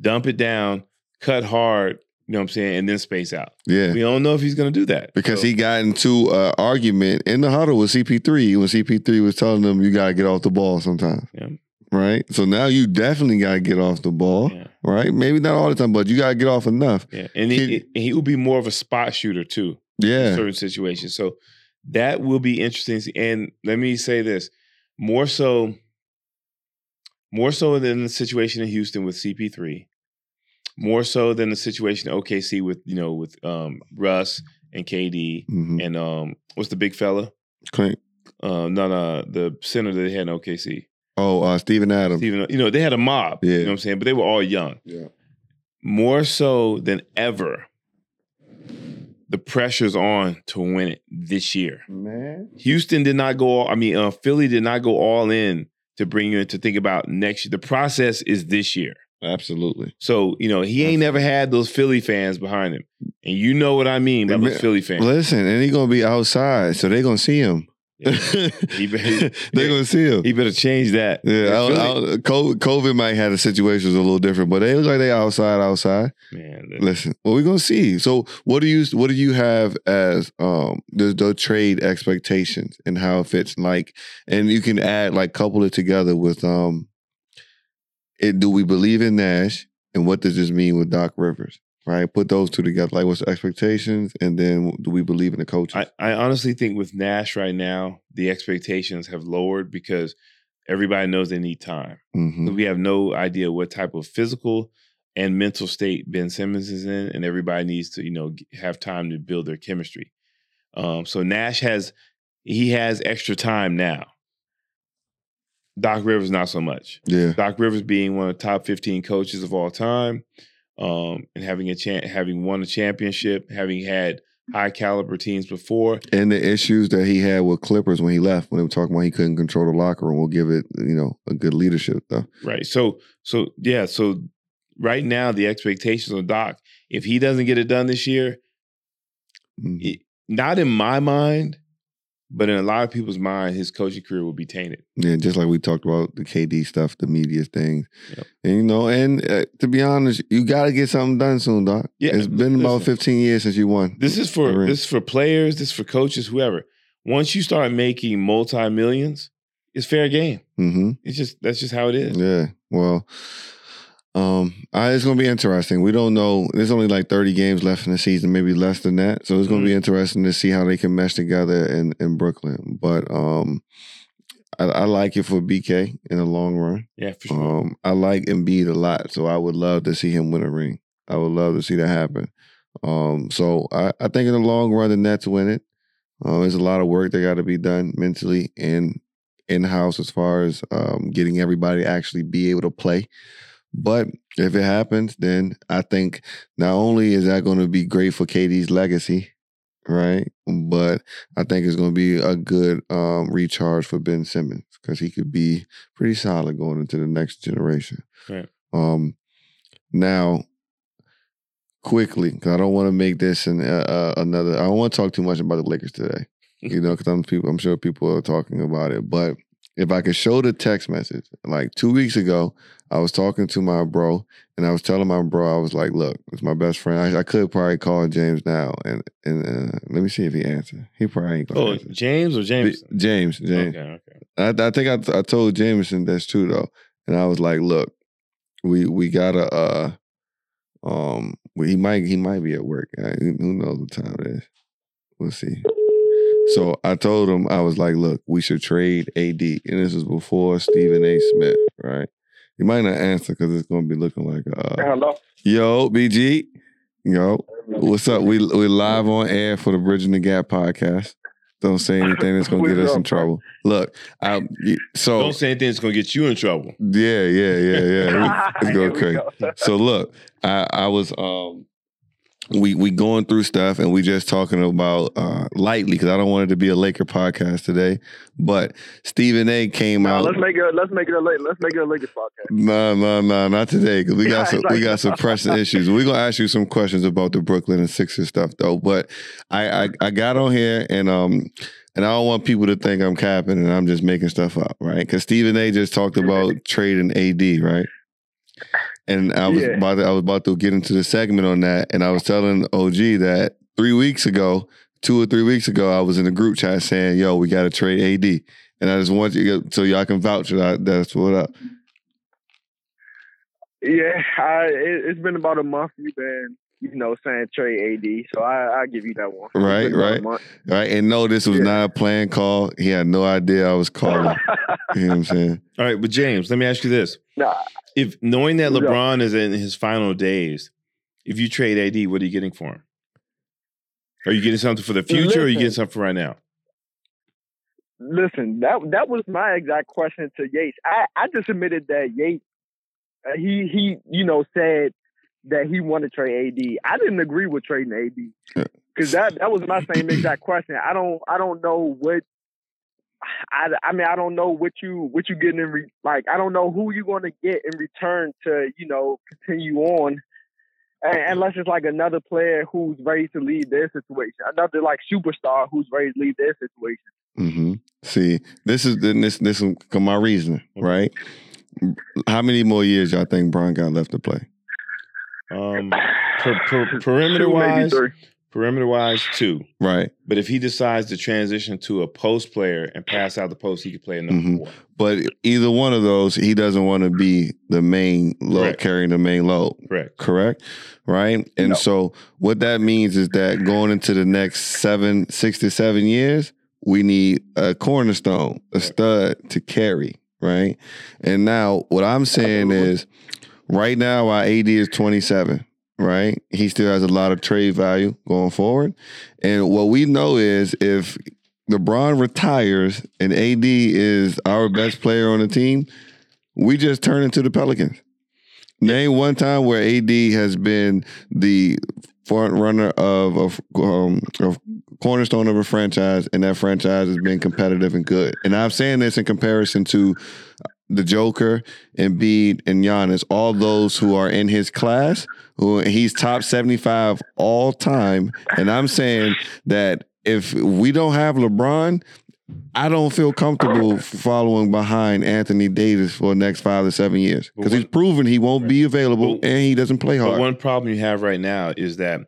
dump it down, cut hard, you know what I'm saying, and then space out? Yeah. We don't know if he's going to do that. Because So- he got into an argument in the huddle with CP3 when CP3 was telling him you got to get off the ball sometimes. Yeah. Right. So now you definitely got to get off the ball. Yeah. Right. Maybe not all the time, but you got to get off enough. Yeah. And he, and he will be more of a spot shooter too. in Yeah. certain situations. So that will be interesting. And let me say this more so, more so than the situation in Houston with CP3, more so than the situation in OKC with, you know, with um, Russ and KD hmm and um, what's the big fella? Clint. Uh, no, no, the center that they had in OKC. Oh, uh, Steven Adams. Steven, you know, they had a mob, you Yeah. know what I'm saying? But they were all young. Yeah. More so than ever, the pressure's on to win it this year. Man. Houston did not go. All, I mean, uh, Philly did not go all in to bring you in to think about next year. The process is this year. Absolutely. So you know he ain't never had those Philly fans behind him, and you know what I mean by those Philly fans. Listen, and he gonna be outside, so they gonna see him. *laughs* He better- They're gonna see him. He better change that. Yeah, I don't- I don't- COVID, might have the situations a little different, but they look like they outside, outside. man. Listen, well, we're gonna see. So, what do you what do you have as um the, the trade expectations and how it fits? Like, and you can add like couple it together with um, it. Do we believe in Nash, and what does this mean with Doc Rivers? Right, put those two together. Like, what's the expectations, and then do we believe in the coaches? I, I honestly think with Nash right now, the expectations have lowered because everybody knows they need time. Mhm. We have no idea what type of physical and mental state Ben Simmons is in, and everybody needs to, you know, have time to build their chemistry. Um, so Nash has he has extra time now. Doc Rivers not so much. Yeah, Doc Rivers being one of the top 15 coaches of all time, um, and having a chan having won a championship, having had high caliber teams before. and the issues that he had with Clippers when he left, when they were talking about he couldn't control the locker room, we'll give it you know a good leadership though. Right. So so yeah, so right now the expectations on Doc, if he doesn't get it done this year, Mhm. it- not in my mind, but in a lot of people's mind, his coaching career will be tainted. Yeah, just like we talked about the KD stuff, the media things, Yep. and you know, and uh, to be honest, you got to get something done soon, Doc. Yeah, it's been about fifteen years since you won. This is for this is for players, this is for coaches, whoever. Once you start making multi millions, it's fair game. Mm-hmm. It's just that's just how it is. Yeah. Well, um, I, it's gonna be interesting. We don't know. There's only like 30 games left in the season, maybe less than that. So it's gonna Mm-hmm. be interesting to see how they can mesh together in in Brooklyn. But um, I, I like it for BK in the long run. Yeah, for sure. Um, I like Embiid a lot, so I would love to see him win a ring. I would love to see that happen. Um, so I, I think in the long run, the Nets win it. Uh, there's a lot of work that got to be done mentally and in house as far as um, getting everybody to actually be able to play. But if it happens, then I think not only is that going to be great for KD's legacy, right? But I think it's going to be a good um, recharge for Ben Simmons because he could be pretty solid going into the next generation. Right. Um, now, quickly, because I don't want to make this an, uh, uh, another. I don't want to talk too much about the Lakers today. *laughs* You know, because I'm people. I'm sure people are talking about it. But if I could show the text message, like two weeks ago, I was talking to my bro, and I was telling my bro, I was like, "Look, it's my best friend. I, I could probably call James now, and and uh, let me see if he answers. He probably ain't gonna Oh, answer. James or James? James, James. Okay, okay. I, I think I, I told Jameson that's true though, and I was like, "Look, we we gotta uh, um, he might he might be at work. Uh, who who knows what time it is? We'll see." So I told him I was like, "Look, we should trade AD," and this was before Stephen A. Smith, right? He might not answer because it's gonna be looking like, uh, Hello. "Yo, BG, yo, what's up? We we live on air for the Bridging the Gap podcast." Don't say anything that's gonna *laughs* get us in trouble. Look, I so Don't say anything that's gonna get you in trouble. yeah, yeah, yeah, yeah. We- Let's *laughs* go crazy. go. So look, I I was um we we going through stuff and we just talking about uh lightly because I don't want it to be a Laker podcast today. But Stephen A. came No, out. let's make it. Let's make it a. late- Let's make it a Lakers podcast. No, no, no, not today because we got *laughs* some we got some pressing issues. We're gonna ask you some questions about the Brooklyn and Sixers stuff though. But I I, I got on here and um and I don't want people to think I'm capping and I'm just making stuff up, right? Because Stephen A. just talked about trading AD, right? And I was Yeah. about to, I was about to get into the segment on that, and I was telling OG that three weeks ago, two or three weeks ago, I was in a group chat saying, "Yo, we got to trade AD," and I just want you to, so y'all can vouch that that's what up. Yeah, I, it, it's been about a month. You've been, you know, saying trade AD, so I I give you that one. Right, been about a right. Right. And no, this was Yeah. not a planned call. He had no idea I was calling. *laughs* you know what I'm saying? All right, but James, let me ask you this: nah, If knowing that Yeah. LeBron is in his final days, if you trade AD, what are you getting for him? Are you getting something for the future, or are you getting something for right now? listen, that that was my exact question to Yates. I I just admitted that Yates, uh, he he, you know, said that he wanted to trade AD. I didn't agree with trading AD because that that was my same *clears throat* exact question. I don't I don't know what. I, I mean I don't know what you what you getting in re, like I don't know who you're going to get in return to you know continue on and, unless it's like another player who's ready to leave their situation another like superstar who's ready to leave their situation hmm See, this is this this is my reasoning, right? How many more years y'all think Bron got left to play? Um, *laughs* per, per, perimeter Two, wise, perimeter wise, two. Right. But if he decides to transition to a post player and pass out the post, he could play a number Mhm. four. But either one of those, he doesn't want to be the main load, Correct. carrying the main load. Correct. Correct. Right. And No. so what that means is that going into the next seven, six to seven years, we need a cornerstone, a stud to carry. Right. And now what I'm saying is right now our AD is 27. Right. He still has a lot of trade value going forward. And what we know is if LeBron retires and AD is our best player on the team, we just turn into the Pelicans. Name one time where AD has been the front runner of a um, of cornerstone of a franchise, and that franchise has been competitive and good. And I'm saying this in comparison to the Joker, Embiid, and Giannis, all those who are in his class, who he's top 75 all time. And I'm saying that if we don't have LeBron, I don't feel comfortable following behind Anthony Davis for the next five to seven years because he's proven he won't be available But- and he doesn't play hard. one problem you have right now is that,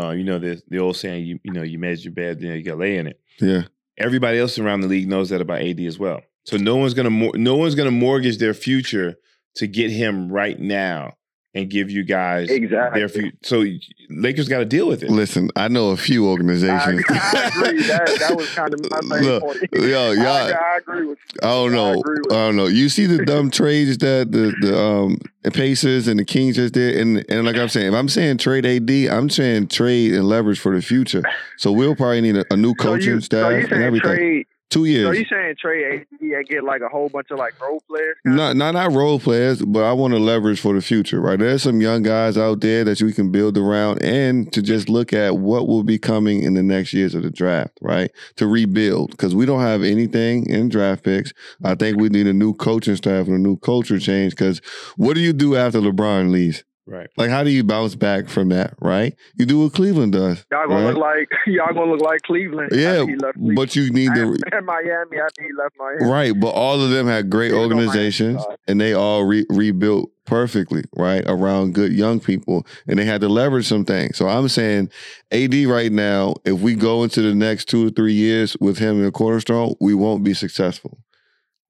uh, you know, the the old saying, you you know, you made your bed, you know, you got to lay in it. yeah, Everybody else around the league knows that about AD as well. So no one's gonna mor- no one's gonna mortgage their future to get him right now and give you guys Exactly. their future. So Lakers got to deal with it. listen, I know a few organizations. I agree. That that was kind of my main Look, point. yo, y'all, I, I agree with you. I don't know. agree with I don't know. You see the dumb *laughs* trades that the the um Pacers and the Kings just did, and and like I'm saying, if I'm saying trade AD, I'm saying trade and leverage for the future. So we'll probably need a, a new So coaching you, staff so you and everything. trade? Two years. So you saying trade AD and get like a whole bunch of like role players? Not not not role players, but I want to leverage for the future, right? There's some young guys out there that we can build around and to just look at what will be coming in the next years of the draft, right? To rebuild. Because we don't have anything in draft picks. I think we need a new coaching staff and a new culture change. Because what do you do after LeBron leaves? Right. Like, how do you bounce back from that, right? You do what Cleveland does. Y'all gonna right? look like *laughs* y'all gonna look like Cleveland. Yeah, after he left Cleveland. but you need to *laughs* and, and Miami after he left Miami. Right, but all of them had great Even organizations, and they all re- rebuilt perfectly, right, around good young people, and they had to leverage some things. So I'm saying, AD right now, if we go into the next two or three years with him in the cornerstone, we won't be successful.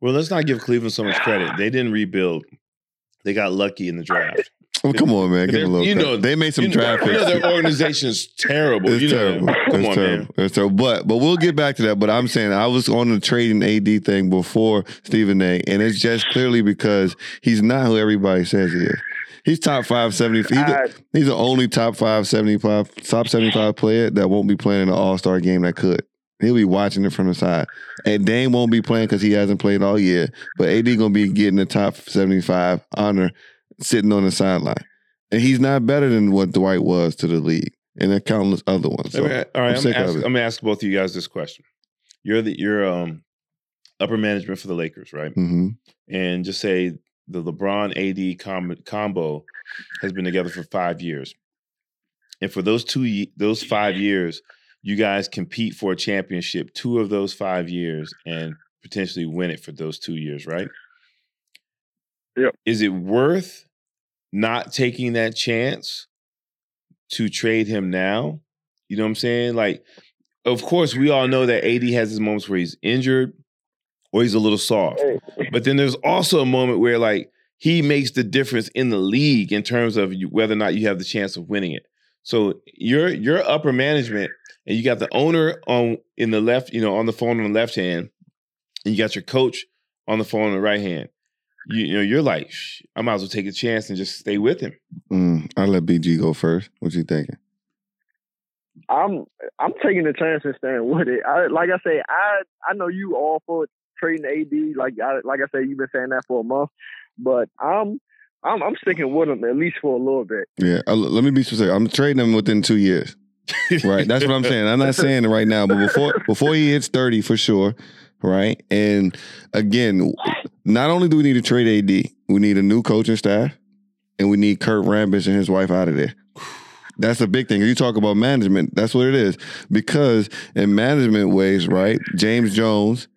Well, let's not give Cleveland so much credit. They didn't rebuild. They got lucky in the draft. Oh, come on, man, give They're- a little. you credit. know- they made some you know, draft you know their organization is terrible. It's you terrible. that. Come it's on, terrible. man. It's terrible. But but we'll get back to that. But I'm saying I was on the trading AD thing before Stephen A. And it's just clearly because he's not who everybody says he is. He's top five seventy. He's, the, he's the only top five seventy five top seventy five player that won't be playing in an All Star game that could. He'll be watching it from the side. And Dame won't be playing because he hasn't played all year. But AD gonna be getting the top seventy five honor sitting on the sideline. And he's not better than what Dwight was to the league. And there are countless other ones. So, Okay, all right, I'm I'm, sick ask, of it. I'm gonna ask both of you guys this question. You're the you're um upper management for the Lakers, right? hmm And just say the LeBron AD com- combo has been together for five years, and for those two ye- those five years, you guys compete for a championship two of those five years and potentially win it for those two years, right? Yep. Is it worth not taking that chance to trade him now? You know what I'm saying? Like, of course, we all know that AD has his moments where he's injured or he's a little soft. But then there's also a moment where like he makes the difference in the league in terms of whether or not you have the chance of winning it. So you're you're upper management and you got the owner on in the left, you know, on the phone on the left hand, and you got your coach on the phone on the right hand. You, you know, you're like, I might as well take a chance and just stay with him. Mm, I'll let BG go first. What you thinking? I'm I'm taking the chance and staying with it. I, like I say, I I know you all for trading AD. Like I like I say, you've been saying that for a month, but I'm I'm I'm sticking with him at least for a little bit. Yeah, uh, let me be specific. I'm trading him within two years. Right, that's what I'm saying. I'm not saying it right now, but before before he hits 30 for sure. Right, and again, not only do we need to trade AD, we need a new coaching staff, and we need Kurt Rambis and his wife out of there. That's a big thing. You talk about management. That's what it is. Because in management ways, right? James Jones,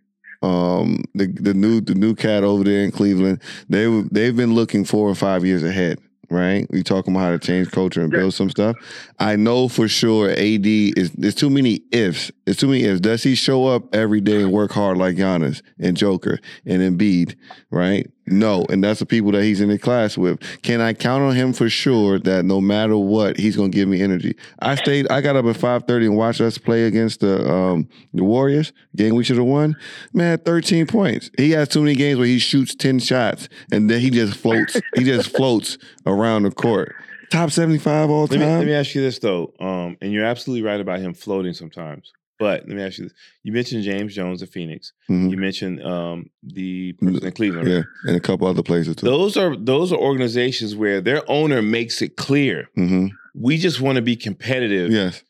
um, the the new the new cat over there in Cleveland, they they've been looking four or five years ahead. Right, we talking about how to change culture and build some stuff. I know for sure AD is there's too many ifs. It's too many ifs. Does he show up every day and work hard like Giannis and Joker and Embiid? Right, no, and that's the people that he's in the class with. Can I count on him for sure that no matter what, he's gonna give me energy? I stayed. I got up at five thirty and watched us play against the um, the Warriors. Game we should have won. Man, thirteen points. He has too many games where he shoots ten shots and then he just floats. he just floats around the court. Top seventy five all Let me, time. let me ask you this though, um, and you're absolutely right about him floating sometimes. But let me ask you this: You mentioned James Jones of Phoenix. Mhm. You mentioned um, the person in Cleveland. right? Yeah, and a couple other places too. Those are those are organizations where their owner makes it clear hmm we just want to be competitive Yes,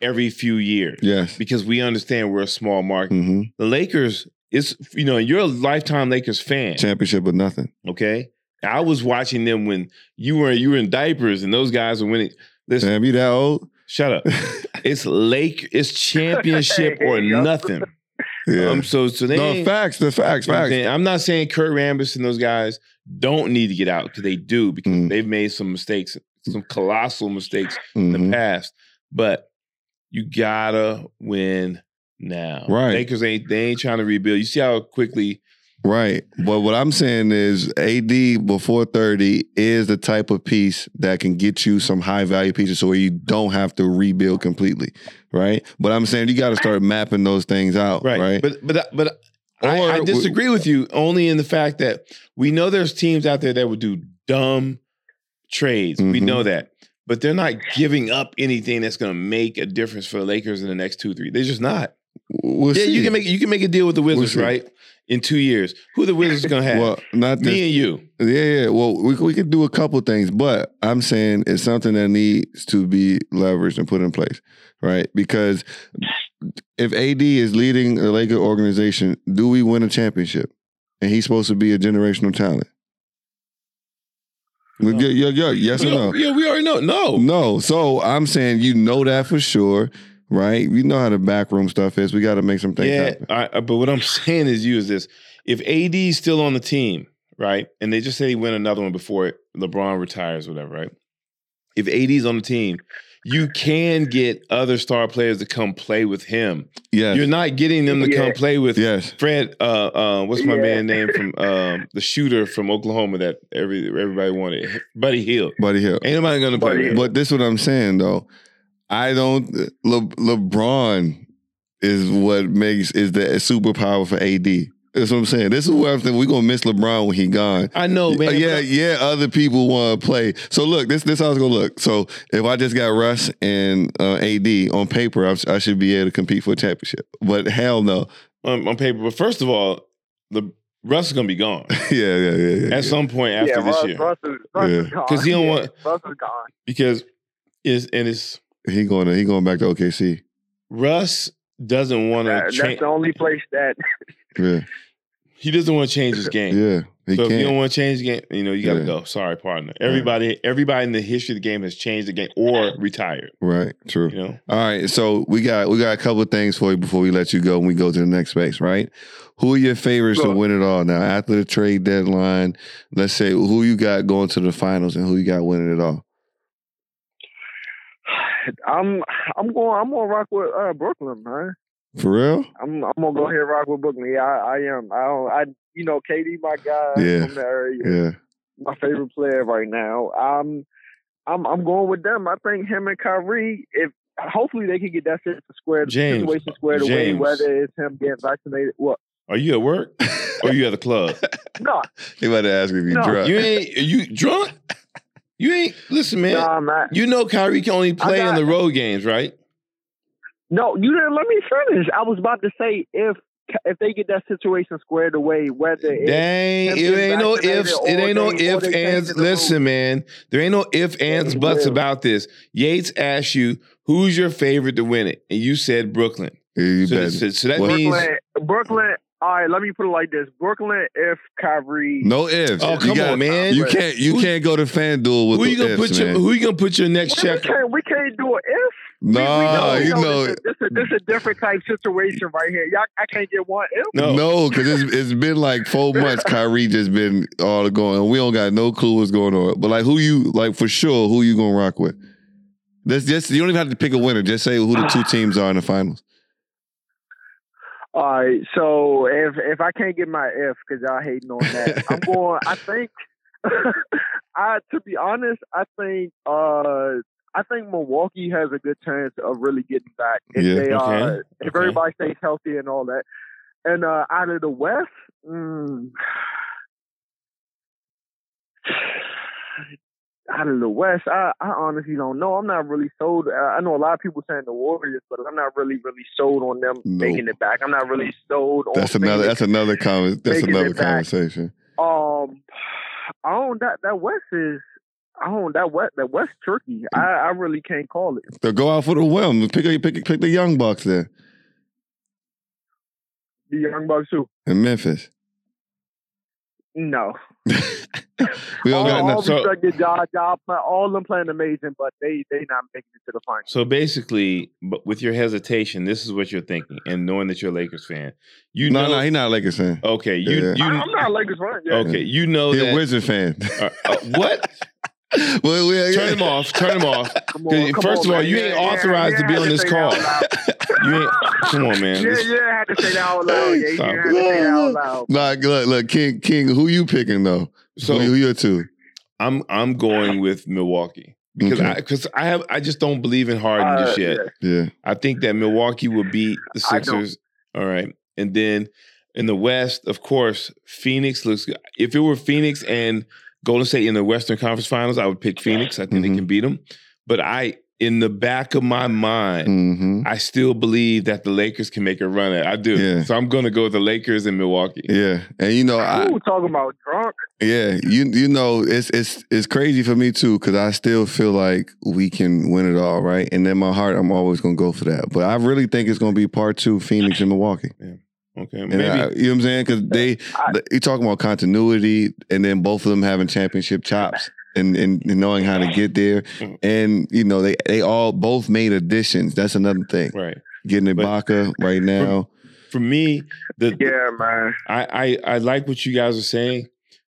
every few years yes. because we understand we're a small market. hmm The Lakers is you know you're a lifetime Lakers fan. Championship or nothing. Okay, I was watching them when you were you were in diapers and those guys were winning. Listen, Damn, you that old? Shut up. *laughs* It's Lake. It's championship or *laughs* nothing. yeah. Um. So so they. no facts. The facts. you know what I'm I'm not saying Kurt Rambis and those guys don't need to get out because they do because Mhm. they've made some mistakes, some colossal mistakes Mhm. in the past. But you gotta win now. Right. Lakers ain't they ain't trying to rebuild. You see how quickly Right. But what I'm saying is AD before 30 is the type of piece that can get you some high value pieces so where you don't have to rebuild completely. Right. But I'm saying you got to start mapping those things out. Right. right. But but but I, I disagree with you only in the fact that we know there's teams out there that would do dumb trades. We Mhm. know that. But they're not giving up anything that's going to make a difference for the Lakers in the next two, three. They're just not. we'll yeah, you can make you can make a deal with the Wizards, see. right? In two years, who the Wizards gonna have? Well, not this. Me and you. Yeah, yeah. Well, we we could do a couple things, but I'm saying it's something that needs to be leveraged and put in place, right? Because if AD is leading the Laker organization, do we win a championship? And he's supposed to be a generational talent. No. Yeah, yeah, yeah, yes or no? Yeah, we already know. No. No. So I'm saying you know that for sure, right? You know how the backroom stuff is. We got to make some things Yeah, happen. I, I- but what I'm *laughs* saying is, you is this: if AD is still on the team, right, and they just say he win another one before LeBron retires, whatever, right? If AD is on the team, you can get other star players to come play with him. Yes. You're not getting them to Yeah. come play with yes. Fred. Uh, uh, what's my Yeah. man name from *laughs* um, the shooter from Oklahoma that every everybody wanted, Buddy Hield. Buddy Hield. Ain't nobody gonna play Buddy with him. But this is what I'm saying though. I don't. Le, LeBron is what makes is the superpower for AD. That's what I'm saying. This is where I'm saying we're gonna miss LeBron when he gone. I know, man. Yeah, yeah. Other people want to play. So look, this this how it's gonna look. So if I just got Russ and uh, AD on paper, I, I should be able to compete for a championship. But hell no. on, on paper. But first of all, the Russ is gonna be gone *laughs* yeah, yeah, yeah, yeah. at yeah. some point after yeah, this Russ, year Russ is, Russ is Yeah. gone. 'Cause he don't Yeah, want- Russ is gone. because is and it's He going to he going back to OKC. Russ doesn't want That- to that's change. the only place that Yeah, He doesn't want to change his game. yeah. He so if you don't want to change the game, you know you got to Yeah. go. Sorry, partner. Everybody, everybody in the history of the game has changed the game or retired. right. True. You know, All right, so we got we got a couple of things for you before we let you go and we go to the next space, right? Who are your favorites to win it all now after the trade deadline? Let's say who you got going to the finals and who you got winning it all. I'm I'm going I'm gonna rock with uh, Brooklyn, man. For real? I'm I'm gonna go ahead and rock with Brooklyn. Yeah, I, I am. I don't I you know, KD my guy Yeah. from the area. Yeah. My favorite player right now. Um I'm I'm going with them. I think him and Kyrie, if hopefully they can get that situation squared James. situation squared away, whether it's him getting vaccinated. What? are you at work *laughs* or you at the club? No, He about to ask me if you No. drunk. You ain't are you drunk? You ain't listen, man. no, man. You know Kyrie can only play in the road games, right? No, you didn't let me finish. I was about to say if if they get that situation squared away, whether it's Dang, him it ain't no vaccinated ifs. It ain't no they- if they ands. Listen, rules. man, there ain't no if ands he buts will. about this. Yates asked you who's your favorite to win it, and you said Brooklyn. Yeah, you So, so- so that Well, means Brooklyn, Brooklyn, all right, let me put it like this: Brooklyn if Kyrie. No ifs. Oh, You come got- on, man. You can't. You Who- can't go to FanDuel with Who you gonna ifs, put your man. Who you gonna put your next We check? can't, we can't do an if. We- we Nah, you we know. this, is- this, is, this is a different type situation right here. Y'all, I can't get one if. No. No, because it's, it's been like four months. Kyrie just been all going. We don't got no clue what's going on. But like, who you like for sure? Who you gonna rock with? That's just you don't even have to pick a winner. Just say who the two teams are in the finals. All right, so if if I can't get my F because y'all hating on that, *laughs* I'm going. I think. *laughs* I to be honest, I think uh I think Milwaukee has a good chance of really getting back if Yeah. they uh if Okay. everybody stays healthy and all that. And uh out of the West, mm, out of the West, I, I honestly don't know. I'm not really sold. I know a lot of people saying the Warriors, but I'm not really really sold on them Nope. making it back. I'm not really sold on. That's another. That's another con- That's another back. conversation. Um, I don't that that West is. I don't that West that West tricky. I I really can't call it. So go out for the whim. Pick a, pick pick the young bucks there The Young Bucks too. in Memphis. No, *laughs* We don't all, got all nothing. So- respected job job. All of them playing amazing, but they they not making it to the final. So basically, but with your hesitation, this is what you're thinking, and knowing that you're a Lakers fan, you No, know. no, he's not a Lakers fan. okay, you Yeah. you. I, am not a Lakers fan. Yeah. okay, you know He's a that. Wizard fan. *laughs* uh, uh, what? *laughs* well, we, Turn him off. Turn him off. *laughs* On, First on, of all, man. you ain't yeah, authorized yeah, to be on had this call. *laughs* You ain't. Come on, man. Yeah, This- yeah, I had to say that out loud. Yeah, you had to say that out loud. Nah, look, look, King, King, who you picking though? So who, who your two? I'm I'm going with Milwaukee because Okay. I because I have I just don't believe in Harden Uh, just yet. yeah. Yeah, I think that Milwaukee will beat the Sixers. All right. And then in the West, of course, Phoenix looks good. If it were Phoenix and Golden State in the Western Conference Finals, I would pick Phoenix. I think they Mhm. can beat them. But I, in the back of my mind, hmm I still believe that the Lakers can make a run at it. I do. Yeah. So I'm going to go with the Lakers in Milwaukee. yeah, and you know, I, Ooh, talking about drunk. yeah, you you know, it's it's it's crazy for me too because I still feel like we can win it all, right? And in my heart, I'm always gonna go for that. But I really think it's gonna be part two, Phoenix and Milwaukee. Okay. And Maybe. I- you know what I'm saying? Because they, I- you talking about continuity, and then both of them having championship chops. And, and knowing how to get there, Mm. and you know they they all both made additions. That's another thing. right. Getting But- Ibaka right now. For me, the, Yeah, man. I, I I like what you guys are saying,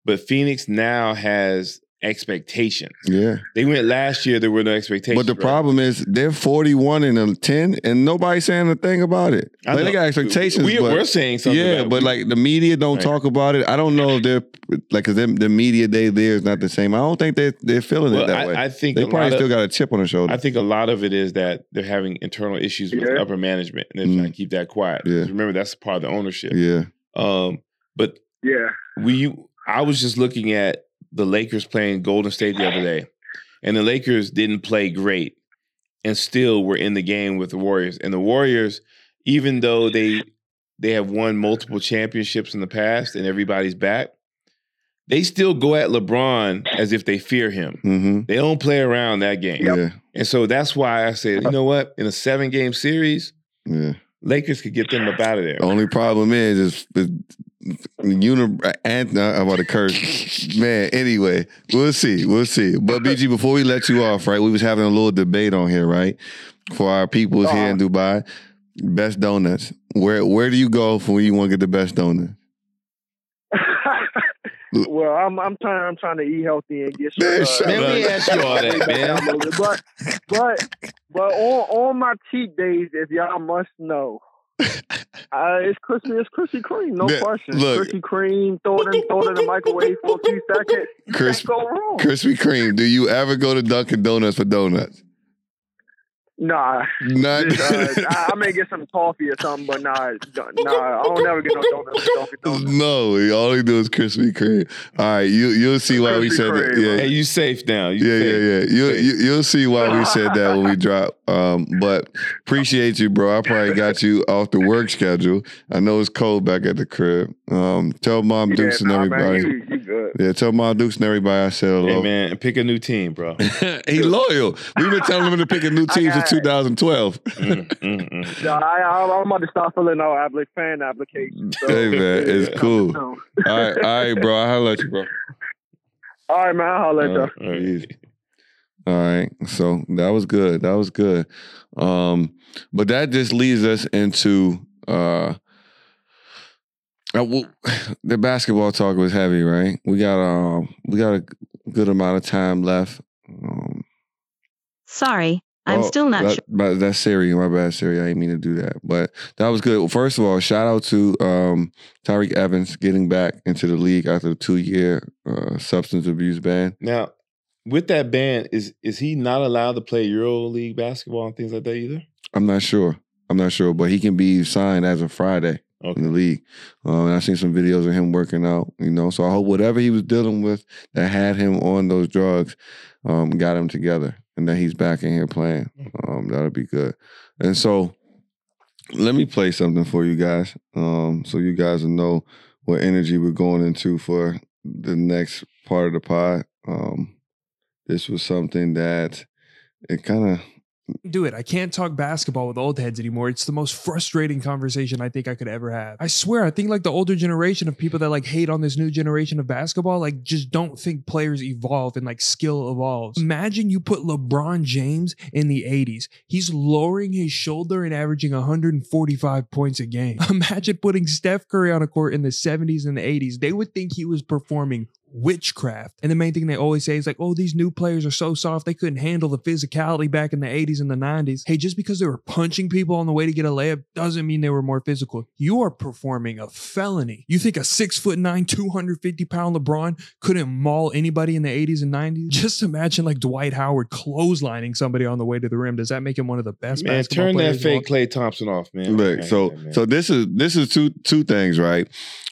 but Phoenix now has expectations. Yeah. They went last year. There were no expectations. But the right? problem is they're 41 and a 10 and nobody's saying a thing about it. I Like, they got expectations. We, but, we're saying something. yeah, about but We- like the media don't Right. talk about it. I don't know if they're like because the media day there is not the same. I don't think they're they're feeling well, it that I, way. I think they probably lot still of, got a chip on their shoulder. I think a lot of it is that they're having internal issues with Yeah. upper management, and they're Mm. trying to keep that quiet. Yeah. 'Cause Remember, that's part of the ownership. yeah. Um, but Yeah. we, I was just looking at the Lakers playing Golden State the other day, and the Lakers didn't play great, and still were in the game with the Warriors. And the Warriors, even though they they have won multiple championships in the past, and everybody's back, they still go at LeBron as if they fear him. Mm-hmm. They don't play around that game, Yeah. and so that's why I said, you know what? In a seven game series, Yeah. Lakers could get them up out of there. Only problem is is, is uni and I'm about to curse. *laughs* Man, anyway, we'll see. We'll see. But BG, before we let you off, right? We was having a little debate on here, right? For our peoples here in Dubai. Best donuts. Where where do you go for when you want to get the best donut? *laughs* well, I'm I'm trying I'm trying to eat healthy and get some. Man, uh, shut Man, we asked you all that, man. *laughs* But but but on on my cheat days, if y'all must know, uh, it's crispy. It's Krispy Kreme, no Yeah, question. look. Krispy Kreme, throw it in, throw it in the microwave for a few *laughs* seconds. Crisp-. Krispy Kreme. Do you ever go to Dunkin' Donuts for donuts? Nah, Not. just, *laughs* uh, I, I may get some coffee or something, but nah, nah, I don't never get no donuts. from Dunkin' Donuts. no, all he do is Krispy Kreme. All right, you you'll see why we Krispy said that. Kreme, Yeah, Hey, you safe now? You Yeah, safe. yeah, yeah. You, you you'll see why we said that when we drop. Um, but appreciate you, bro. I probably got you off the work schedule. I know it's cold back at the crib. Um, tell mom Dukes and nah, man, everybody. you, you good. Yeah, tell Ma Dukes and everybody I said hello. Hey man, pick a new team, bro. *laughs* he loyal. We've been telling him to pick a new team since 2012. Mm, mm, mm. No, I, I, I'm about to start filling out applic- fan applications. So. Hey man, it's cool. *laughs* All right, all right, bro. I'll let you, bro. all right, man. I'll let y'all. All right. Easy. All right. So that was good. That was good. Um, but that just leads us into uh, uh, well, *sighs* the basketball talk was heavy, right? We got um we got a good amount of time left. Um, Sorry, I'm oh, still not that, sure. But that's Siri, my bad, Siri. I didn't mean to do that. But that was good. First of all, shout out to um Tyreke Evans getting back into the league after a two year uh, substance abuse ban. Now, with that ban, is is he not allowed to play Euro League basketball and things like that either? I'm not sure. I'm not sure, but he can be signed as of Friday in the league. Um, and I've seen some videos of him working out, you know. So I hope whatever he was dealing with that had him on those drugs um, got him together and that he's back in here playing. Um, that'll be good. And so let me play something for you guys um, so you guys will know what energy we're going into for the next part of the pod. Um, this was something that it kind of do it. I can't talk basketball with old heads anymore. It's the most frustrating conversation I think I could ever have. I swear, I think like the older generation of people that like hate on this new generation of basketball, like just don't think players evolve and like skill evolves. Imagine you put LeBron James in the 80s. He's lowering his shoulder and averaging 145 points a game. *laughs* Imagine putting Steph Curry on a court in the 70s and the 80s. They would think he was performing witchcraft. And the main thing they always say is like, oh, these new players are so soft, they couldn't handle the physicality back in the 80s and the 90s. Hey, just because they were punching people on the way to get a layup doesn't mean they were more physical. You are performing a felony. You think a six foot nine, 250 pound LeBron couldn't maul anybody in the 80s and 90s? Just imagine like Dwight Howard clotheslining somebody on the way to the rim. Does that make him one of the best Man, basketball turn that players of all fake Klay Thompson off, man. Look, Man, so man. so this is this is two two things, right?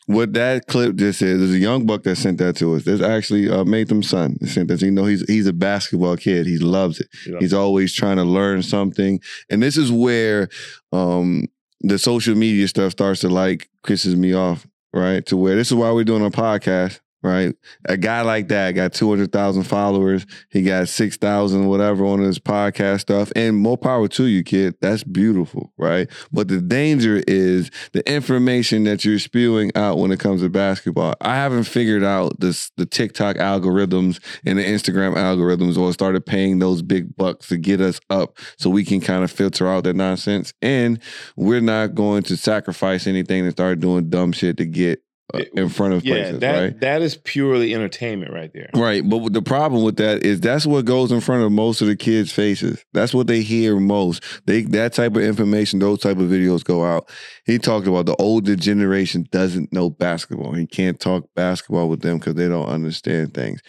What that clip just is, there's a young buck that sent that to us. There's actually uh, Matham's son that sent that. You know, he's he's a basketball kid. He loves it. Know, He's always trying to learn something, and this is where um, the social media stuff starts to like pisses me off, right? To where this is why we're doing a podcast, right? A guy like that got two hundred thousand followers. He got six thousand whatever on his podcast stuff, and more power to you, kid. That's beautiful, right? But the danger is the information that you're spewing out when it comes to basketball. I haven't figured out this the TikTok algorithms and the Instagram algorithms or started paying those big bucks to get us up so we can kind of filter out that nonsense. And we're not going to sacrifice anything to start doing dumb shit to get Uh, in front of yeah, places, that right? that is purely entertainment right there. Right, but the problem with that is that's what goes in front of most of the kids' faces. That's what they hear most. They that type of information, those type of videos go out. He talked about the older generation doesn't know basketball. He can't talk basketball with them because they don't understand things.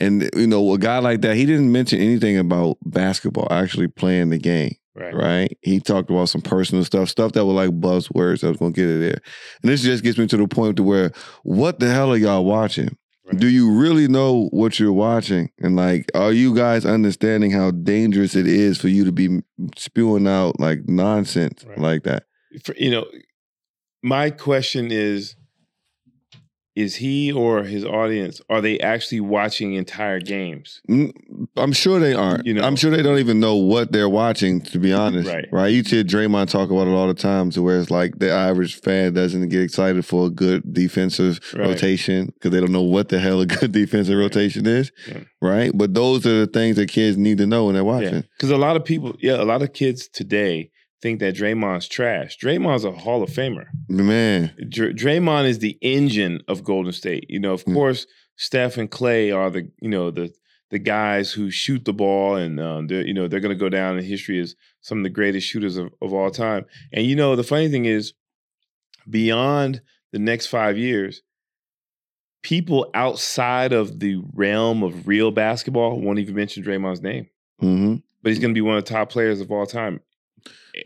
And you know, a guy like that, he didn't mention anything about basketball actually playing the game Right. right? He talked about some personal stuff, stuff that were like buzzwords that was gonna get it there. And this just gets me to the point to where, what the hell are y'all watching? Right. Do you really know what you're watching? And like, are you guys understanding how dangerous it is for you to be spewing out like nonsense Right. like that? For- you know, my question is is he or his audience are they actually watching entire games? I'm sure they aren't. You know- I'm sure they don't even know what they're watching. To be honest, Right. You hear Draymond talk about it all the time, to where it's like the average fan doesn't get excited for a good defensive Right. rotation because they don't know what the hell a good *laughs* defensive rotation is, Yeah. right? But those are the things that kids need to know when they're watching. Because a lot of people, yeah, a lot of kids today think that Draymond's trash. Draymond's a Hall of Famer. Man, Dr- Draymond is the engine of Golden State. You know, of Mm. course, Steph and Klay are the you know the the guys who shoot the ball, and um, they're you know they're going to go down in history as some of the greatest shooters of, of all time. And you know, the funny thing is, beyond the next five years, people outside of the realm of real basketball won't even mention Draymond's name hmm but he's going to be one of the top players of all time.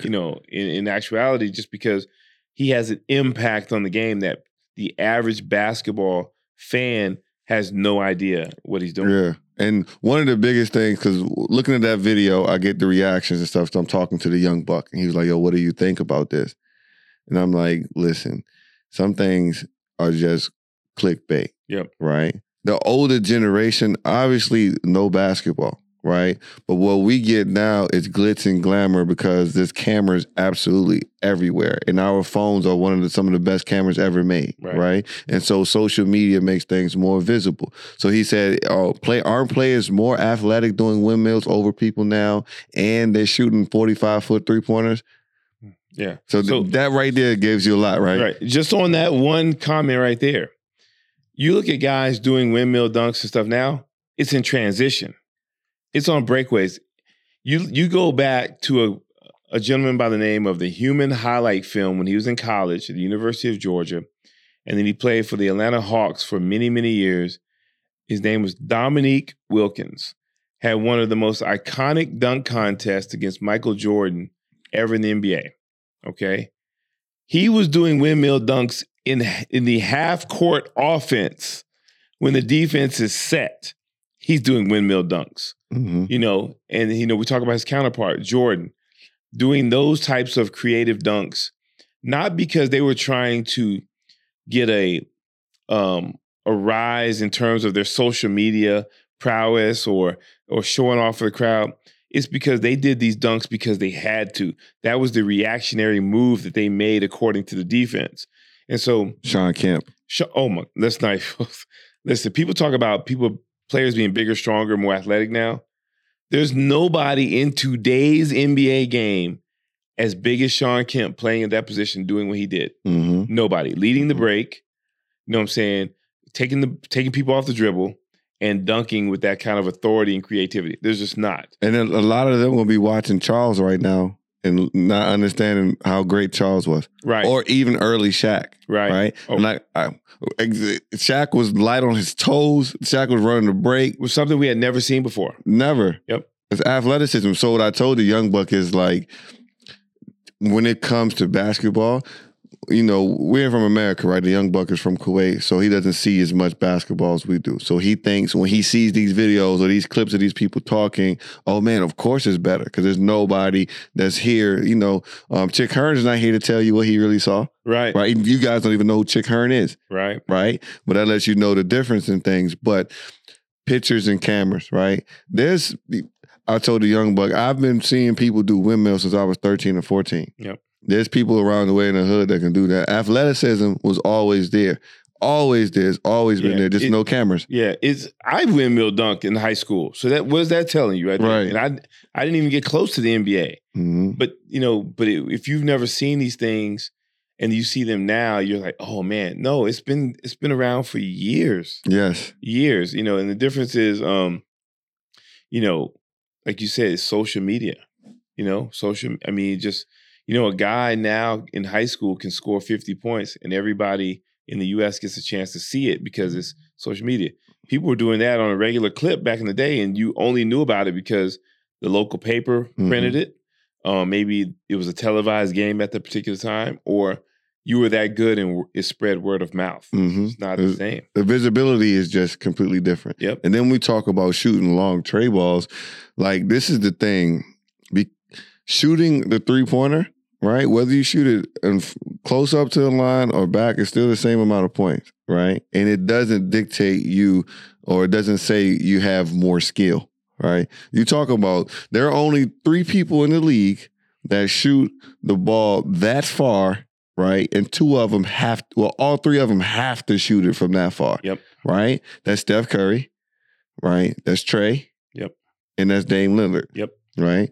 You know, in, in actuality, just because he has an impact on the game that the average basketball fan has no idea what he's doing. yeah. And one of the biggest things, because looking at that video, I get the reactions and stuff. So I'm talking to the young buck, and he was like, "Yo, what do you think about this?" And I'm like, "Listen, some things are just clickbait. Yep. Right? the older generation obviously know basketball, right? But what we get now is glitz and glamour because this camera is absolutely everywhere, and our phones are one of the some of the best cameras ever made, Right. right? And so social media makes things more visible. So he said, "Oh, play aren't players more athletic doing windmills over people now, and they're shooting forty five foot three pointers." Yeah. So, th- So- that right there gives you a lot, right? Right. Just on that one comment right there. You look at guys doing windmill dunks and stuff now, it's in transition. It's on breakaways. You you go back to a, a gentleman by the name of the Human Highlight Film when he was in college at the University of Georgia, and then he played for the Atlanta Hawks for many, many years. His name was Dominique Wilkins. Had one of the most iconic dunk contests against Michael Jordan ever in the NBA. Okay. He was doing windmill dunks in in the half court offense when the defense is set. He's doing windmill dunks, hmm you know, and you know we talk about his counterpart Jordan doing those types of creative dunks, not because they were trying to get a um a rise in terms of their social media prowess or or showing off for the crowd. It's because they did these dunks because they had to. That was the reactionary move that they made according to the defense. And so, Shawn Kemp. sh- oh my, let's not *laughs* listen. People talk about people players being bigger, stronger, more athletic now. There's nobody in today's NBA game as big as Shawn Kemp playing in that position, doing what he did. hmm Nobody leading the Mhm. break. You know what I'm saying? Taking the taking people off the dribble and dunking with that kind of authority and creativity. There's just not. And then a lot of them will be watching Charles right now and not understanding how great Charles was, Right. or even early Shaq, right. right? Oh. And like I, ex- Shaq was light on his toes. Shaq was running the break. It was something we had never seen before. Never. Yep. It's athleticism. So what I told the young buck is like, when it comes to basketball, you know, we're from America, right? The young buck is from Kuwait, so he doesn't see as much basketball as we do. So he thinks when he sees these videos or these clips of these people talking, oh man, of course it's better because there's nobody that's here. You know, um, Chick Hearn is not here to tell you what he really saw, Right. right? You guys don't even know who Chick Hearn is Right. right? But that lets you know the difference in things. But pictures and cameras, right? There's, I told the young buck, I've been seeing people do windmills since I was 13 or 14. Yep. There's people around the way in the hood that can do that. Athleticism was always there. Always there. It's always been Yeah, there. Just it- no cameras. Yeah, it's I windmill dunk in high school. So that what is that telling you right. And I I didn't even get close to the NBA. hmm But you know, but it, if you've never seen these things and you see them now, you're like, oh man, no, it's been it's been around for years, Yes. years. You know, and the difference is, um, you know, like you said, it's social media. You know, social. I mean, just you know, a guy now in high school can score 50 points, and everybody in the U.S. gets a chance to see it because it's social media. People were doing that on a regular clip back in the day, and you only knew about it because the local paper printed it. Um, maybe it was a televised game at the particular time, or you were that good and it spread word of mouth. hmm It's not the same. The visibility is just completely different. Yep. And then we talk about shooting long tray balls. Like this is the thing. Be, shooting the three pointer, right? Whether you shoot it in, f- close up to the line or back, it's still the same amount of points, right? And it doesn't dictate you or it doesn't say you have more skill, right? You talk about there are only three people in the league that shoot the ball that far, right? And two of them have, well, all three of them have to shoot it from that far. Yep. Right? That's Steph Curry, right? That's Trae. Yep. And that's Dame Lillard. Yep. Right?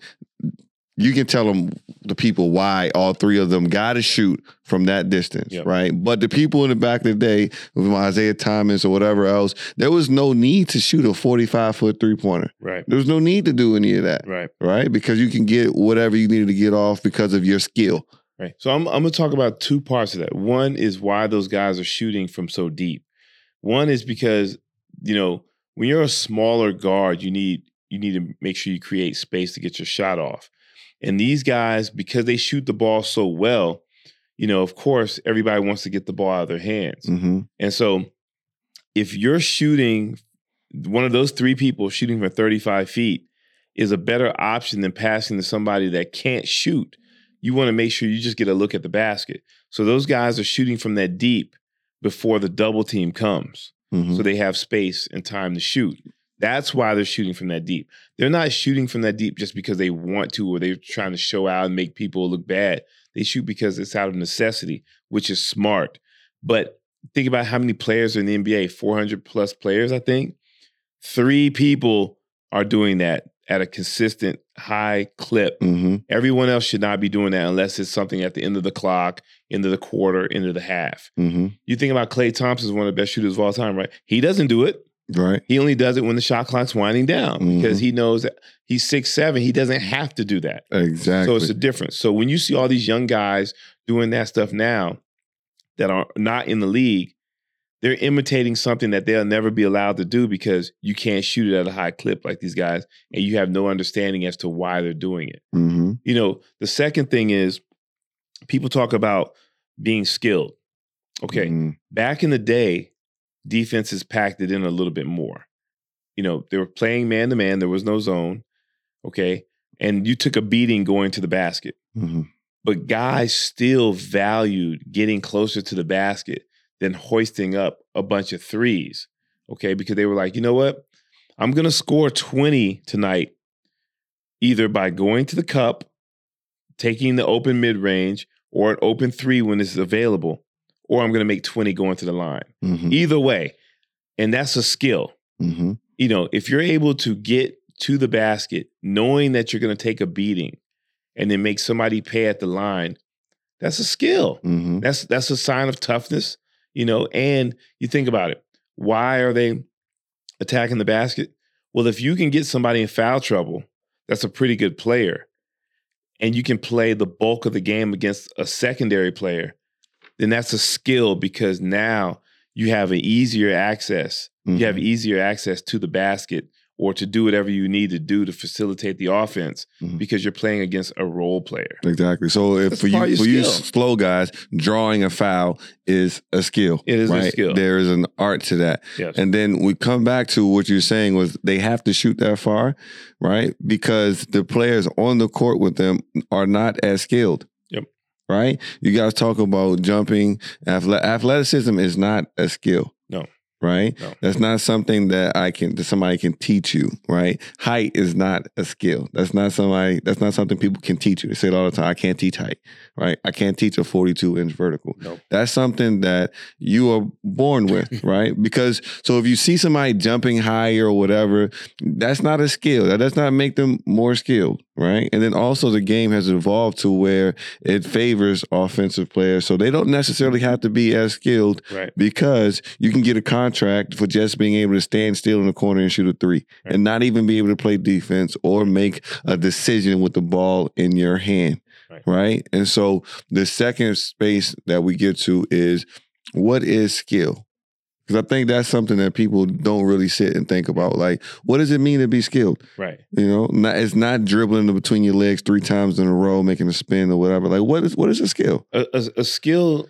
You can tell them the people why all three of them got to shoot from that distance, Yep. right? But the people in the back of the day, with Isiah Thomas or whatever else, there was no need to shoot a 45 foot three pointer. Right. There was no need to do any of that, Right. right? Because you can get whatever you needed to get off because of your skill. Right. So I'm I'm gonna talk about two parts of that. One is why those guys are shooting from so deep. One is because, you know, when you're a smaller guard, you need you need to make sure you create space to get your shot off. And these guys, because they shoot the ball so well, you know, of course, everybody wants to get the ball out of their hands. hmm And so if you're shooting one of those three people shooting from 35 feet is a better option than passing to somebody that can't shoot. You want to make sure you just get a look at the basket. So those guys are shooting from that deep before the double team comes. Mhm. so they have space and time to shoot. That's why they're shooting from that deep. They're not shooting from that deep just because they want to or they're trying to show out and make people look bad. They shoot because it's out of necessity, which is smart. But think about how many players are in the NBA 400 plus players, I think. Three people are doing that at a consistent high clip. Mhm. Everyone else should not be doing that unless it's something at the end of the clock, end of the quarter, end of the half. Mhm. You think about Klay Thompson is one of the best shooters of all time, right? He doesn't do it. Right. He only does it when the shot clock's winding down because Mm-hmm. he knows that he's six seven. He doesn't have to do that. Exactly. So it's a difference. So when you see all these young guys doing that stuff now that are not in the league, they're imitating something that they'll never be allowed to do because you can't shoot it at a high clip like these guys, and you have no understanding as to why they're doing it. hmm You know, the second thing is people talk about being skilled. Okay, Mhm. back in the day, defenses packed it in a little bit more. You know, they were playing man to man, there was no zone. Okay. And you took a beating going to the basket. Mhm. But guys still valued getting closer to the basket than hoisting up a bunch of threes. Okay. Because they were like, you know what? I'm going to score 20 tonight, either by going to the cup, taking the open mid range, or an open three when it's available, or I'm going to make 20 going to the line. Mhm. Either way. And that's a skill. Mhm. You know, if you're able to get to the basket knowing that you're going to take a beating and then make somebody pay at the line, that's a skill. Mhm. That's that's a sign of toughness, you know, and you think about it. Why are they attacking the basket? Well, if you can get somebody in foul trouble, that's a pretty good player. And you can play the bulk of the game against a secondary player, then that's a skill because now you have an easier access. You have Mhm. easier access to the basket or to do whatever you need to do to facilitate the offense Mhm. because you're playing against a role player. Exactly. So if That's for you for your you slow guys, drawing a foul is a skill. It is a skill. There is an art to that. Yes. And then we come back to what you're saying was they have to shoot that far, right? Because the players on the court with them are not as skilled. Right? You guys talk about jumping. Athleticism is not a skill. Right? No. That's not something that I can that somebody can teach you, right? Height is not a skill. That's not somebody that's not something people can teach you. They say it all the time. I can't teach height, right? I can't teach a 42 inch vertical. Nope. That's something that you are born with, *laughs* right? Because so if you see somebody jumping higher or whatever, that's not a skill. That does not make them more skilled, right? And then also the game has evolved to where it favors offensive players. So they don't necessarily have to be as skilled Right. because you can get a contract for just being able to stand still in the corner and shoot a three Right. and not even be able to play defense or make a decision with the ball in your hand. Right. Right. And so the second space that we get to is what is skill? Because I think that's something that people don't really sit and think about. Like, what does it mean to be skilled? Right. You know, not, it's not dribbling between your legs three times in a row, making a spin or whatever. Like, what is what is a skill? A, a, a skill,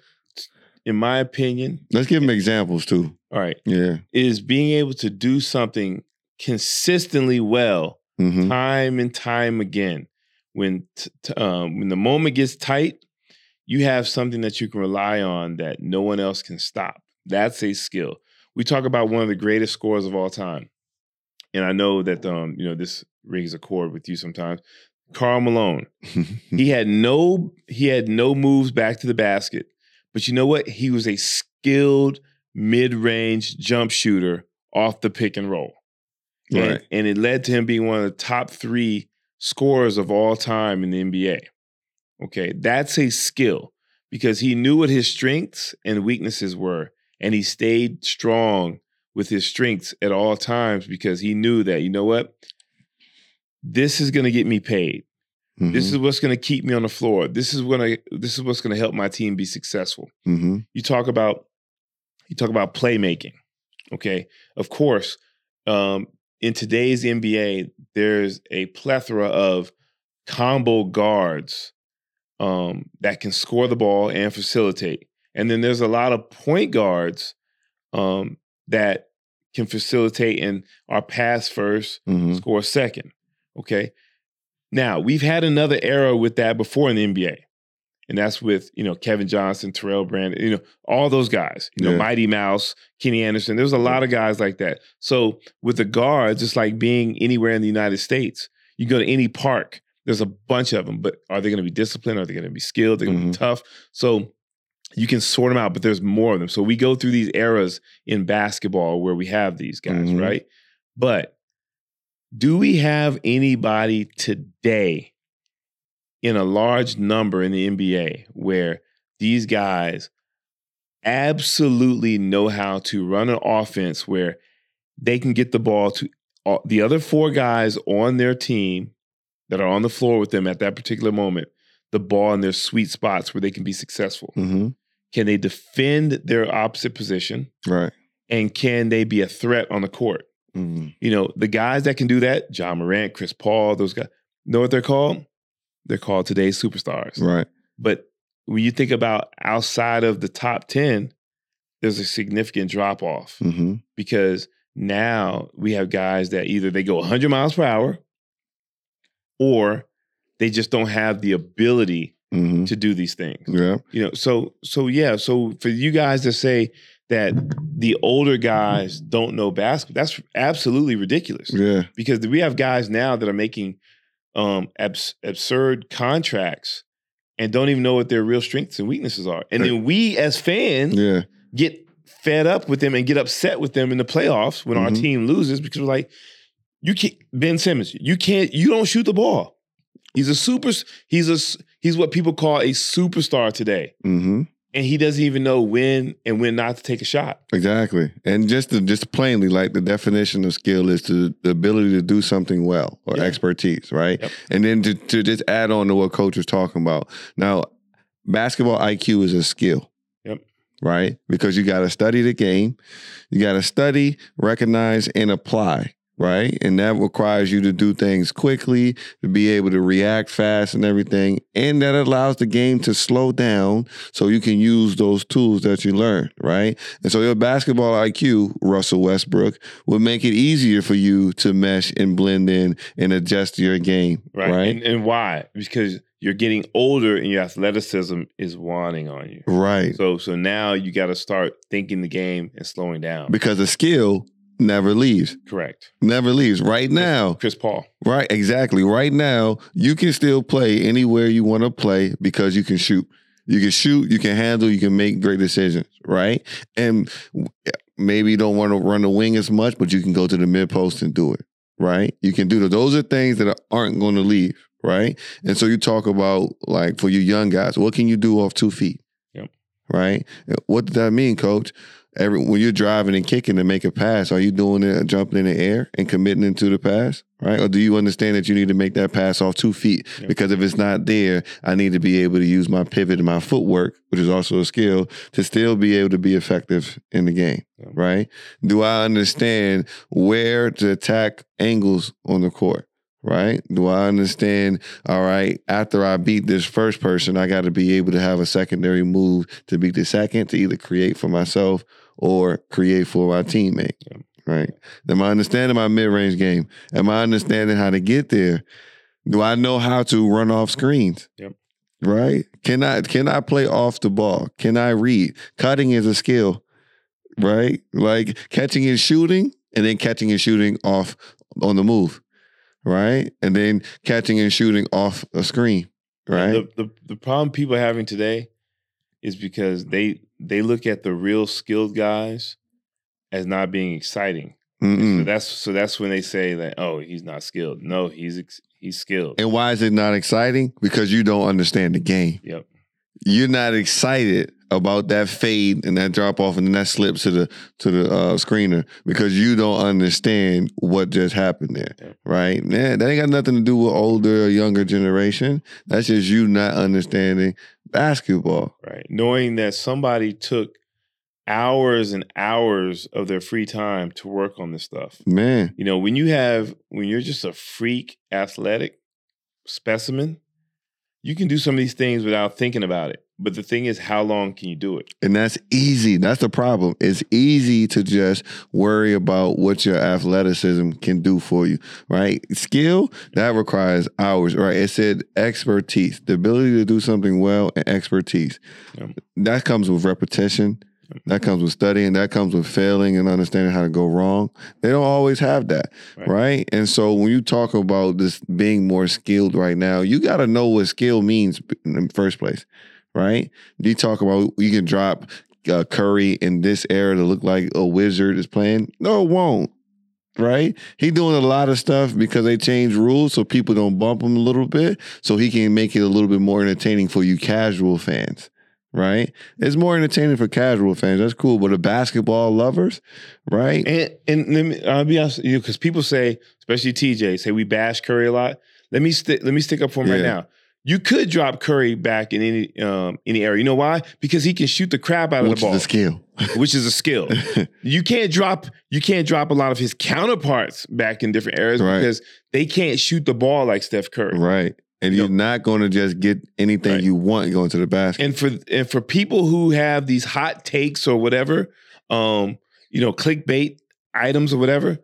in my opinion, Let's give them examples too. All right, Yeah. is being able to do something consistently well, hmm time and time again. When t- t- um, when the moment gets tight, you have something that you can rely on that no one else can stop. That's a skill. We talk about one of the greatest scorers of all time, and I know that um, you know this rings a chord with you sometimes. Karl Malone. *laughs* he had no he had no moves back to the basket, but you know what? He was a skilled mid-range jump shooter off the pick and roll. And- Right. and it led to him being one of the top three scorers of all time in the NBA. Okay, that's a skill because he knew what his strengths and weaknesses were, and he stayed strong with his strengths at all times because he knew that, you know what? This is going to get me paid. Mhm. This is what's going to keep me on the floor. This is gonna this is what's going to help my team be successful. Mhm. You talk about you talk about playmaking. Okay, of course, um, in today's NBA, there's a plethora of combo guards um, that can score the ball and facilitate, and then there's a lot of point guards um, that can facilitate and are pass first, Mhm. score second. Okay. Now, we've had another era with that before in the NBA. And that's with, you know, Kevin Johnson, Terrell Brandon, you know, all those guys, you know, Yeah. Mighty Mouse, Kenny Anderson. There's a lot of guys like that. So with the guards, it's like being anywhere in the United States. You go to any park, there's a bunch of them, but are they going to be disciplined? Are they going to be skilled? They're going to Mhm. be tough. So you can sort them out, but there's more of them. So we go through these eras in basketball where we have these guys, Mhm. right? But do we have anybody today in a large number in the NBA where these guys absolutely know how to run an offense where they can get the ball to all, the other four guys on their team that are on the floor with them at that particular moment, the ball in their sweet spots where they can be successful? hmm Can they defend their opposite position? Right. And can they be a threat on the court? hmm You know, the guys that can do that, Ja Morant, Chris Paul, those guys, know what they're called? They're called today's superstars. Right. But when you think about outside of the top 10, there's a significant drop off hmm because now we have guys that either they go 100 miles per hour or they just don't have the ability hmm to do these things. Yeah. You know, so so yeah, so for you guys to say that the older guys don't know basketball, that's absolutely ridiculous Yeah. because we have guys now that are making um abs- absurd contracts and don't even know what their real strengths and weaknesses are. And then we as fans Yeah. get fed up with them and get upset with them in the playoffs when our Mhm. team loses because we're like, you can't Ben Simmons, you can't, you don't shoot the ball. He's a super, he's a he's what people call a superstar today. hmm And he doesn't even know when and when not to take a shot. Exactly. And just to, just plainly, like the definition of skill is to the ability to do something well or Yeah. expertise, right? Yep. And then to, to just add on to what coach was talking about. Now, basketball IQ is a skill. Yep. Right? Because you got to study the game. You got to study, recognize, and apply. Right. And that requires you to do things quickly, to be able to react fast and everything. And that allows the game to slow down so you can use those tools that you learned. Right. And so your basketball IQ, Russell Westbrook, would make it easier for you to mesh and blend in and adjust your game. Right. Right. And, and why? Because you're getting older and your athleticism is wanting on you. right. So so now you got to start thinking the game and slowing down. Because the skill never leaves. Correct. Never leaves. Right now, Chris Paul. right, exactly. Right now, you can still play anywhere you want to play because you can shoot. You can shoot, you can handle, you can make great decisions, right? And maybe you don't want to run the wing as much, but you can go to the mid post and do it, right? You can do that. Those are things that aren't going to leave, right? And so you talk about like for you young guys, what can you do off two feet? Yep. Right? What does that mean, coach? Every when you're driving and kicking to make a pass, are you doing it jumping in the air and committing into the pass? Right? Or do you understand that you need to make that pass off two feet? Yep. Because if it's not there, I need to be able to use my pivot and my footwork, which is also a skill, to still be able to be effective in the game. Yep. Right? Do I understand where to attack angles on the court? Right? Do I understand, all right, after I beat this first person, I got to be able to have a secondary move to beat the second to either create for myself or create for my teammate. Right? Am I understanding my mid range game? Am I understanding how to get there? Do I know how to run off screens? Yep. Right? Can I can I play off the ball? Can I read? Cutting is a skill, right? Like catching and shooting, and then catching and shooting off on the move, right? And then catching and shooting off a screen, right? The, the the problem people are having today is because they they look at the real skilled guys as not being exciting. So that's so that's when they say that oh he's not skilled. No, he's ex- he's skilled. And why is it not exciting? Because you don't understand the game. Yep. You're not excited about that fade and that drop off and then that slip to the to the uh, screener because you don't understand what just happened there, right? Man, that ain't got nothing to do with older or younger generation. That's just you not understanding basketball. Right. Knowing that somebody took hours and hours of their free time to work on this stuff. Man, You know, when you have when you're just a freak athletic specimen, you can do some of these things without thinking about it. But the thing is, how long can you do it? And that's easy. That's the problem. It's easy to just worry about what your athleticism can do for you, right? Skill, that requires hours, right? It said expertise, the ability to do something well and expertise. Yep. That comes with repetition. That comes with studying. That comes with failing and understanding how to go wrong. They don't always have that, Right. right? And so when you talk about this being more skilled right now, you got to know what skill means in the first place, right? You talk about you can drop uh, Curry in this era to look like a wizard is playing. No, it won't. Right? He doing a lot of stuff because they changed rules so people don't bump him a little bit, so he can make it a little bit more entertaining for you casual fans. Right? It's more entertaining for casual fans. That's cool. But the basketball lovers, right? And and let me I'll be honest, with you because people say, especially TJ, say we bash Curry a lot. Let me stick let me stick up for him right now. You could drop Curry back in any um any area. You know why? Because he can shoot the crap out of Which the ball, is the skill. *laughs* which is a skill. *laughs* you can't drop you can't drop a lot of his counterparts back in different areas Right. because they can't shoot the ball like Steph Curry. right. And you're not going to just get anything Right. you want going to the basket. And for and for people who have these hot takes or whatever, um, you know, clickbait items or whatever,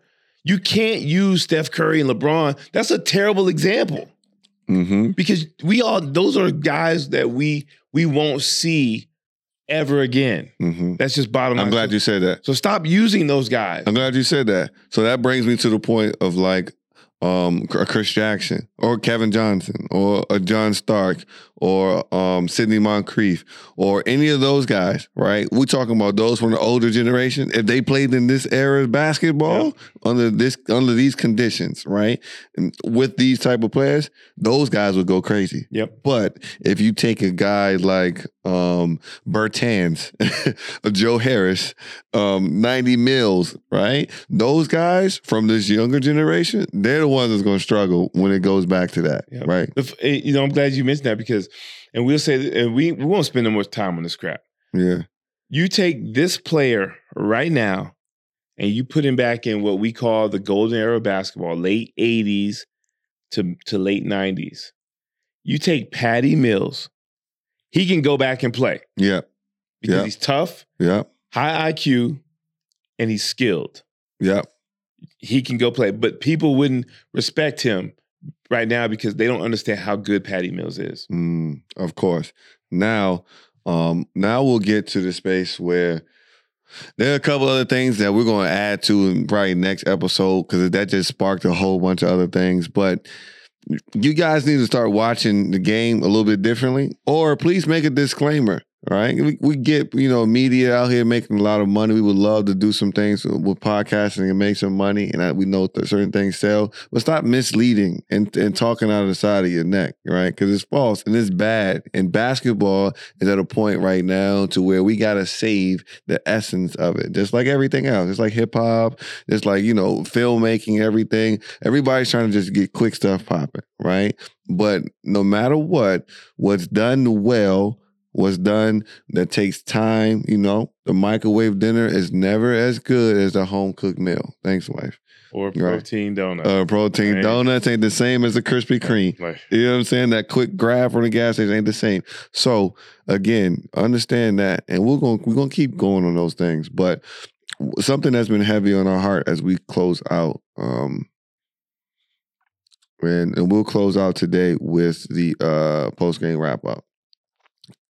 you can't use Steph Curry and LeBron. That's a terrible example hmm because we all those are guys that we we won't see ever again. hmm That's just bottom line. I'm glad you said that. So stop using those guys. I'm glad you said that. So that brings me to the point of like um a Chris Jackson or Kevin Johnson or a John Stark or um Sidney Moncrief or any of those guys, right? We're talking about those from the older generation. If they played in this era of basketball under this under these conditions, right? And with these type of players, those guys would go crazy. Yep. But if you take a guy like um Bertans, *laughs* Joe Harris, um Patty Mills, right? Those guys from this younger generation, they're the ones that's going to struggle when it goes back to that, Yep. right? The f- eh, You know, I'm glad you mentioned that because, and we'll say, and we we won't spend no more time on this crap. Yeah. You take this player right now, and you put him back in what we call the golden era of basketball, late '80s to to late '90s. You take Patty Mills, he can go back and play Yeah. because Yeah. he's tough, Yeah. high IQ, and he's skilled. Yeah. He can go play, but people wouldn't respect him right now because they don't understand how good Patty Mills is. Mm, of course. Now, um, now we'll get to the space where there are a couple other things that we're going to add to in probably next episode because that just sparked a whole bunch of other things. But you guys need to start watching the game a little bit differently, or please make a disclaimer. Right, we, we get you know media out here making a lot of money. We would love to do some things with podcasting and make some money, and I, we know that certain things sell. But stop misleading and, and talking out of the side of your neck, right? Because it's false and it's bad. And basketball is at a point right now to where we gotta save the essence of it, just like everything else. It's like hip hop, it's like you know filmmaking, everything. Everybody's trying to just get quick stuff popping, right? But no matter what, what's done well was done that takes time. You know, the microwave dinner is never as good as a home cooked meal. Thanks, wife. Or Right. protein donut. Uh, protein Right. donuts ain't the same as a Krispy Kreme. Like, You know what I'm saying? That quick grab from the gas station ain't the same. So again, understand that, and we're going we're to keep going on those things. But something that's been heavy on our heart as we close out, um, and, and we'll close out today with the uh, post game wrap up.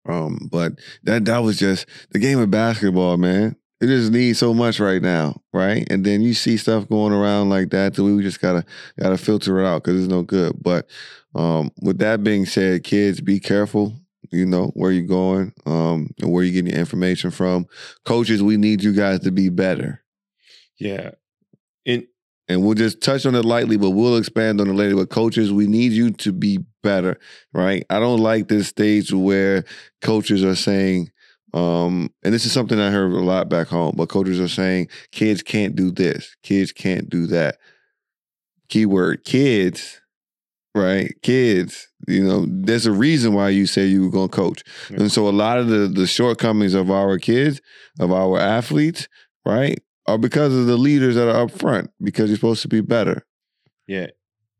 Um, but that that was just the game of basketball, man. It just needs so much right now, right? And then you see stuff going around like that, that we just gotta gotta filter it out because it's no good. But um, with that being said, kids, be careful. You know where you're going, um, and where you're getting your information from. Coaches, we need you guys to be better. yeah. And And we'll just touch on it lightly, but we'll expand on it later. But coaches, we need you to be better, right? I don't like this stage where coaches are saying, um, and this is something I heard a lot back home, but coaches are saying kids can't do this, kids can't do that. Keyword kids, right? Kids, you know, there's a reason why you say you were gonna coach. Yeah. And so a lot of the the shortcomings of our kids, of our athletes, right, are because of the leaders that are up front, because you're supposed to be better. Yeah.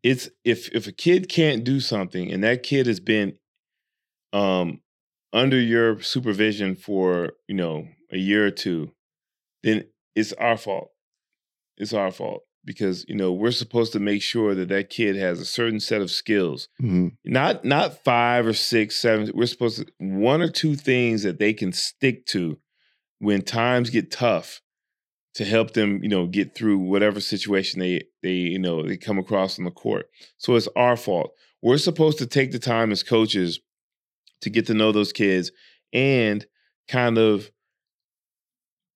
It's if if a kid can't do something and that kid has been um under your supervision for you know a year or two, then it's our fault. It's our fault because you know we're supposed to make sure that that kid has a certain set of skills Mhm. not not five or six seven we're supposed to one or two things that they can stick to when times get tough to help them you know get through whatever situation they they you know they come across on the court so it's our fault we're supposed to take the time as coaches to get to know those kids and kind of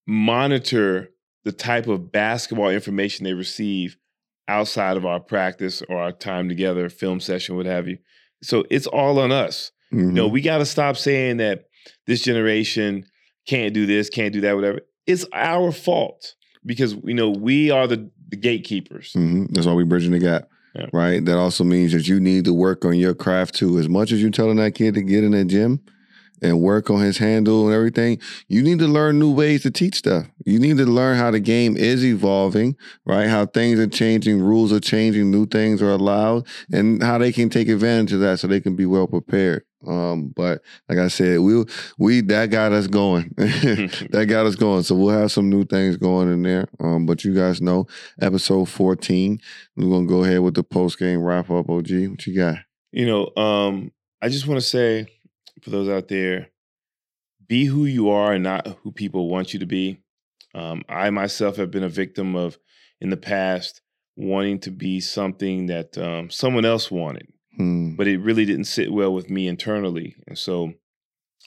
monitor the type of basketball information they receive outside of our practice or our time together, film session, what have you. So it's all on us. Mhm. No, we got to stop saying that this generation can't do this, can't do that, whatever. It's our fault because you know we are the, the gatekeepers. hmm That's why we bridging the gap, Yeah. right? That also means that you need to work on your craft too. As much as you're telling that kid to get in the gym and work on his handle and everything, you need to learn new ways to teach stuff. You need to learn how the game is evolving, right? How things are changing, rules are changing, new things are allowed, and how they can take advantage of that so they can be well prepared. Um, but like I said, we we that got us going. *laughs* that got us going. So we'll have some new things going in there. Um, but you guys know episode 14. We're gonna go ahead with the post game wrap up. OG, what you got? You know, um, I just want to say for those out there, be who you are and not who people want you to be. Um, I myself have been a victim of in the past wanting to be something that um, someone else wanted, Hmm. but it really didn't sit well with me internally. And so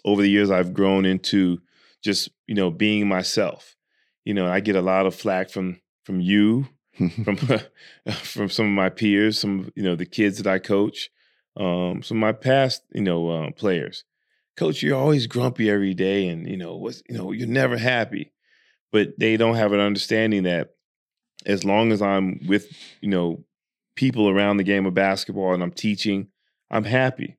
over the years, I've grown into just you know being myself. You know, I get a lot of flack from from you, *laughs* from *laughs* from some of my peers, some you know the kids that I coach, um, some of my past you know uh, players. Coach, you're always grumpy every day, and you know what's you know you're never happy. But they don't have an understanding that as long as I'm with you know people around the game of basketball and I'm teaching, I'm happy.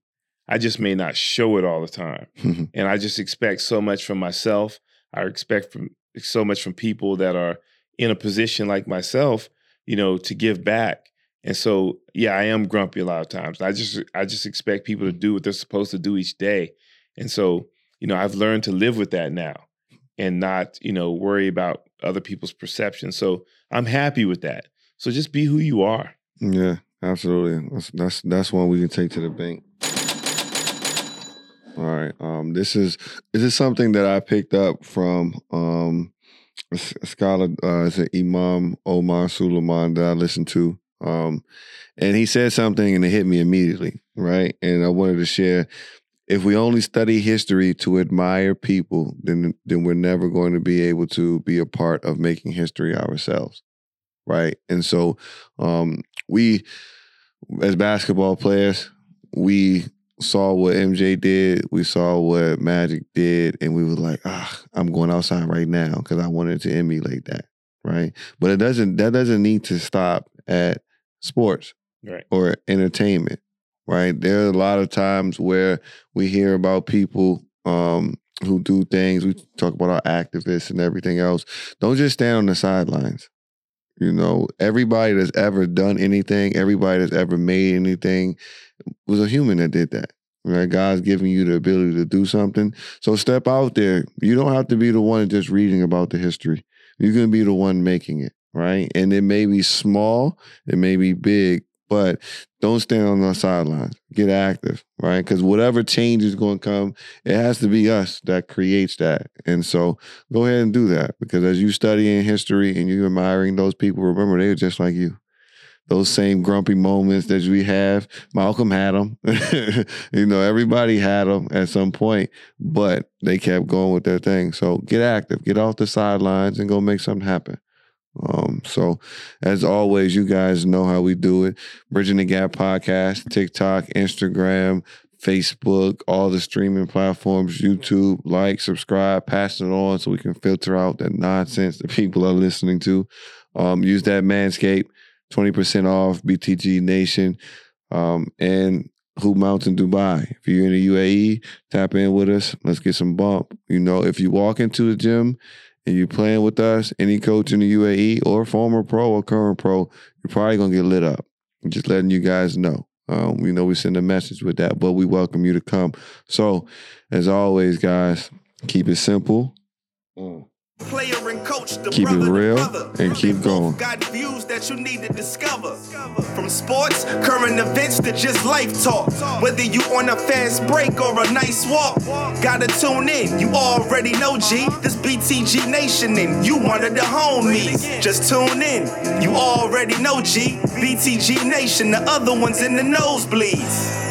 I just may not show it all the time, *laughs* and I just expect so much from myself. I expect from so much from people that are in a position like myself, you know, to give back. And so, yeah, I am grumpy a lot of times. I just I just expect people to do what they're supposed to do each day. And so, you know, I've learned to live with that now and not, you know, worry about other people's perception. So, I'm happy with that. So just be who you are. Yeah, absolutely. That's that's that's one we can take to the bank. All right. Um, this is this is something that I picked up from um a scholar, uh, it's an Imam Omar Suleiman that I listened to. Um, and he said something and it hit me immediately, right? And I wanted to share. If we only study history to admire people, then then we're never going to be able to be a part of making history ourselves, right? And so, um, we as basketball players, we saw what MJ did, we saw what Magic did, and we were like, ah, I'm going outside right now because I wanted to emulate that, right? But it doesn't that doesn't need to stop at sports Right. or entertainment, right? There are a lot of times where we hear about people um, who do things. We talk about our activists and everything else. Don't just stand on the sidelines. You know, everybody that's ever done anything, everybody that's ever made anything was a human that did that. Right? God's giving you the ability to do something. So step out there. You don't have to be the one just reading about the history. You're gonna be the one making it, right? And it may be small, it may be big, but don't stand on the sidelines. Get active, right? Because whatever change is going to come, it has to be us that creates that. And so go ahead and do that because as you study in history and you're admiring those people, remember they're just like you. Those same grumpy moments that we have, Malcolm had them. *laughs* you know, everybody had them at some point, but they kept going with their thing. So get active, get off the sidelines, and go make something happen. Um, so as always, you guys know how we do it. Bridging the Gap podcast, TikTok, Instagram, Facebook, all the streaming platforms, YouTube, like, subscribe, pass it on so we can filter out that nonsense that people are listening to. Um, use that Manscaped, 20% off BTG Nation. Um, and Hoop Mountain Dubai. If you're in the UAE, tap in with us. Let's get some bump. You know, if you walk into the gym and you're playing with us, any coach in the UAE or former pro or current pro, you're probably gonna get lit up. I'm just letting you guys know. Um, we know we send a message with that, but we welcome you to come. So, as always, guys, keep it simple. Player and coach, the Keep it brother to real and keep going. Got views that you need to discover. From sports, current events to just life talk. Whether you on a fast break or a nice walk, gotta tune in. You already know G. This BTG Nation and you one of the homies. Just tune in. You already know G. BTG Nation, the other ones in the nosebleeds.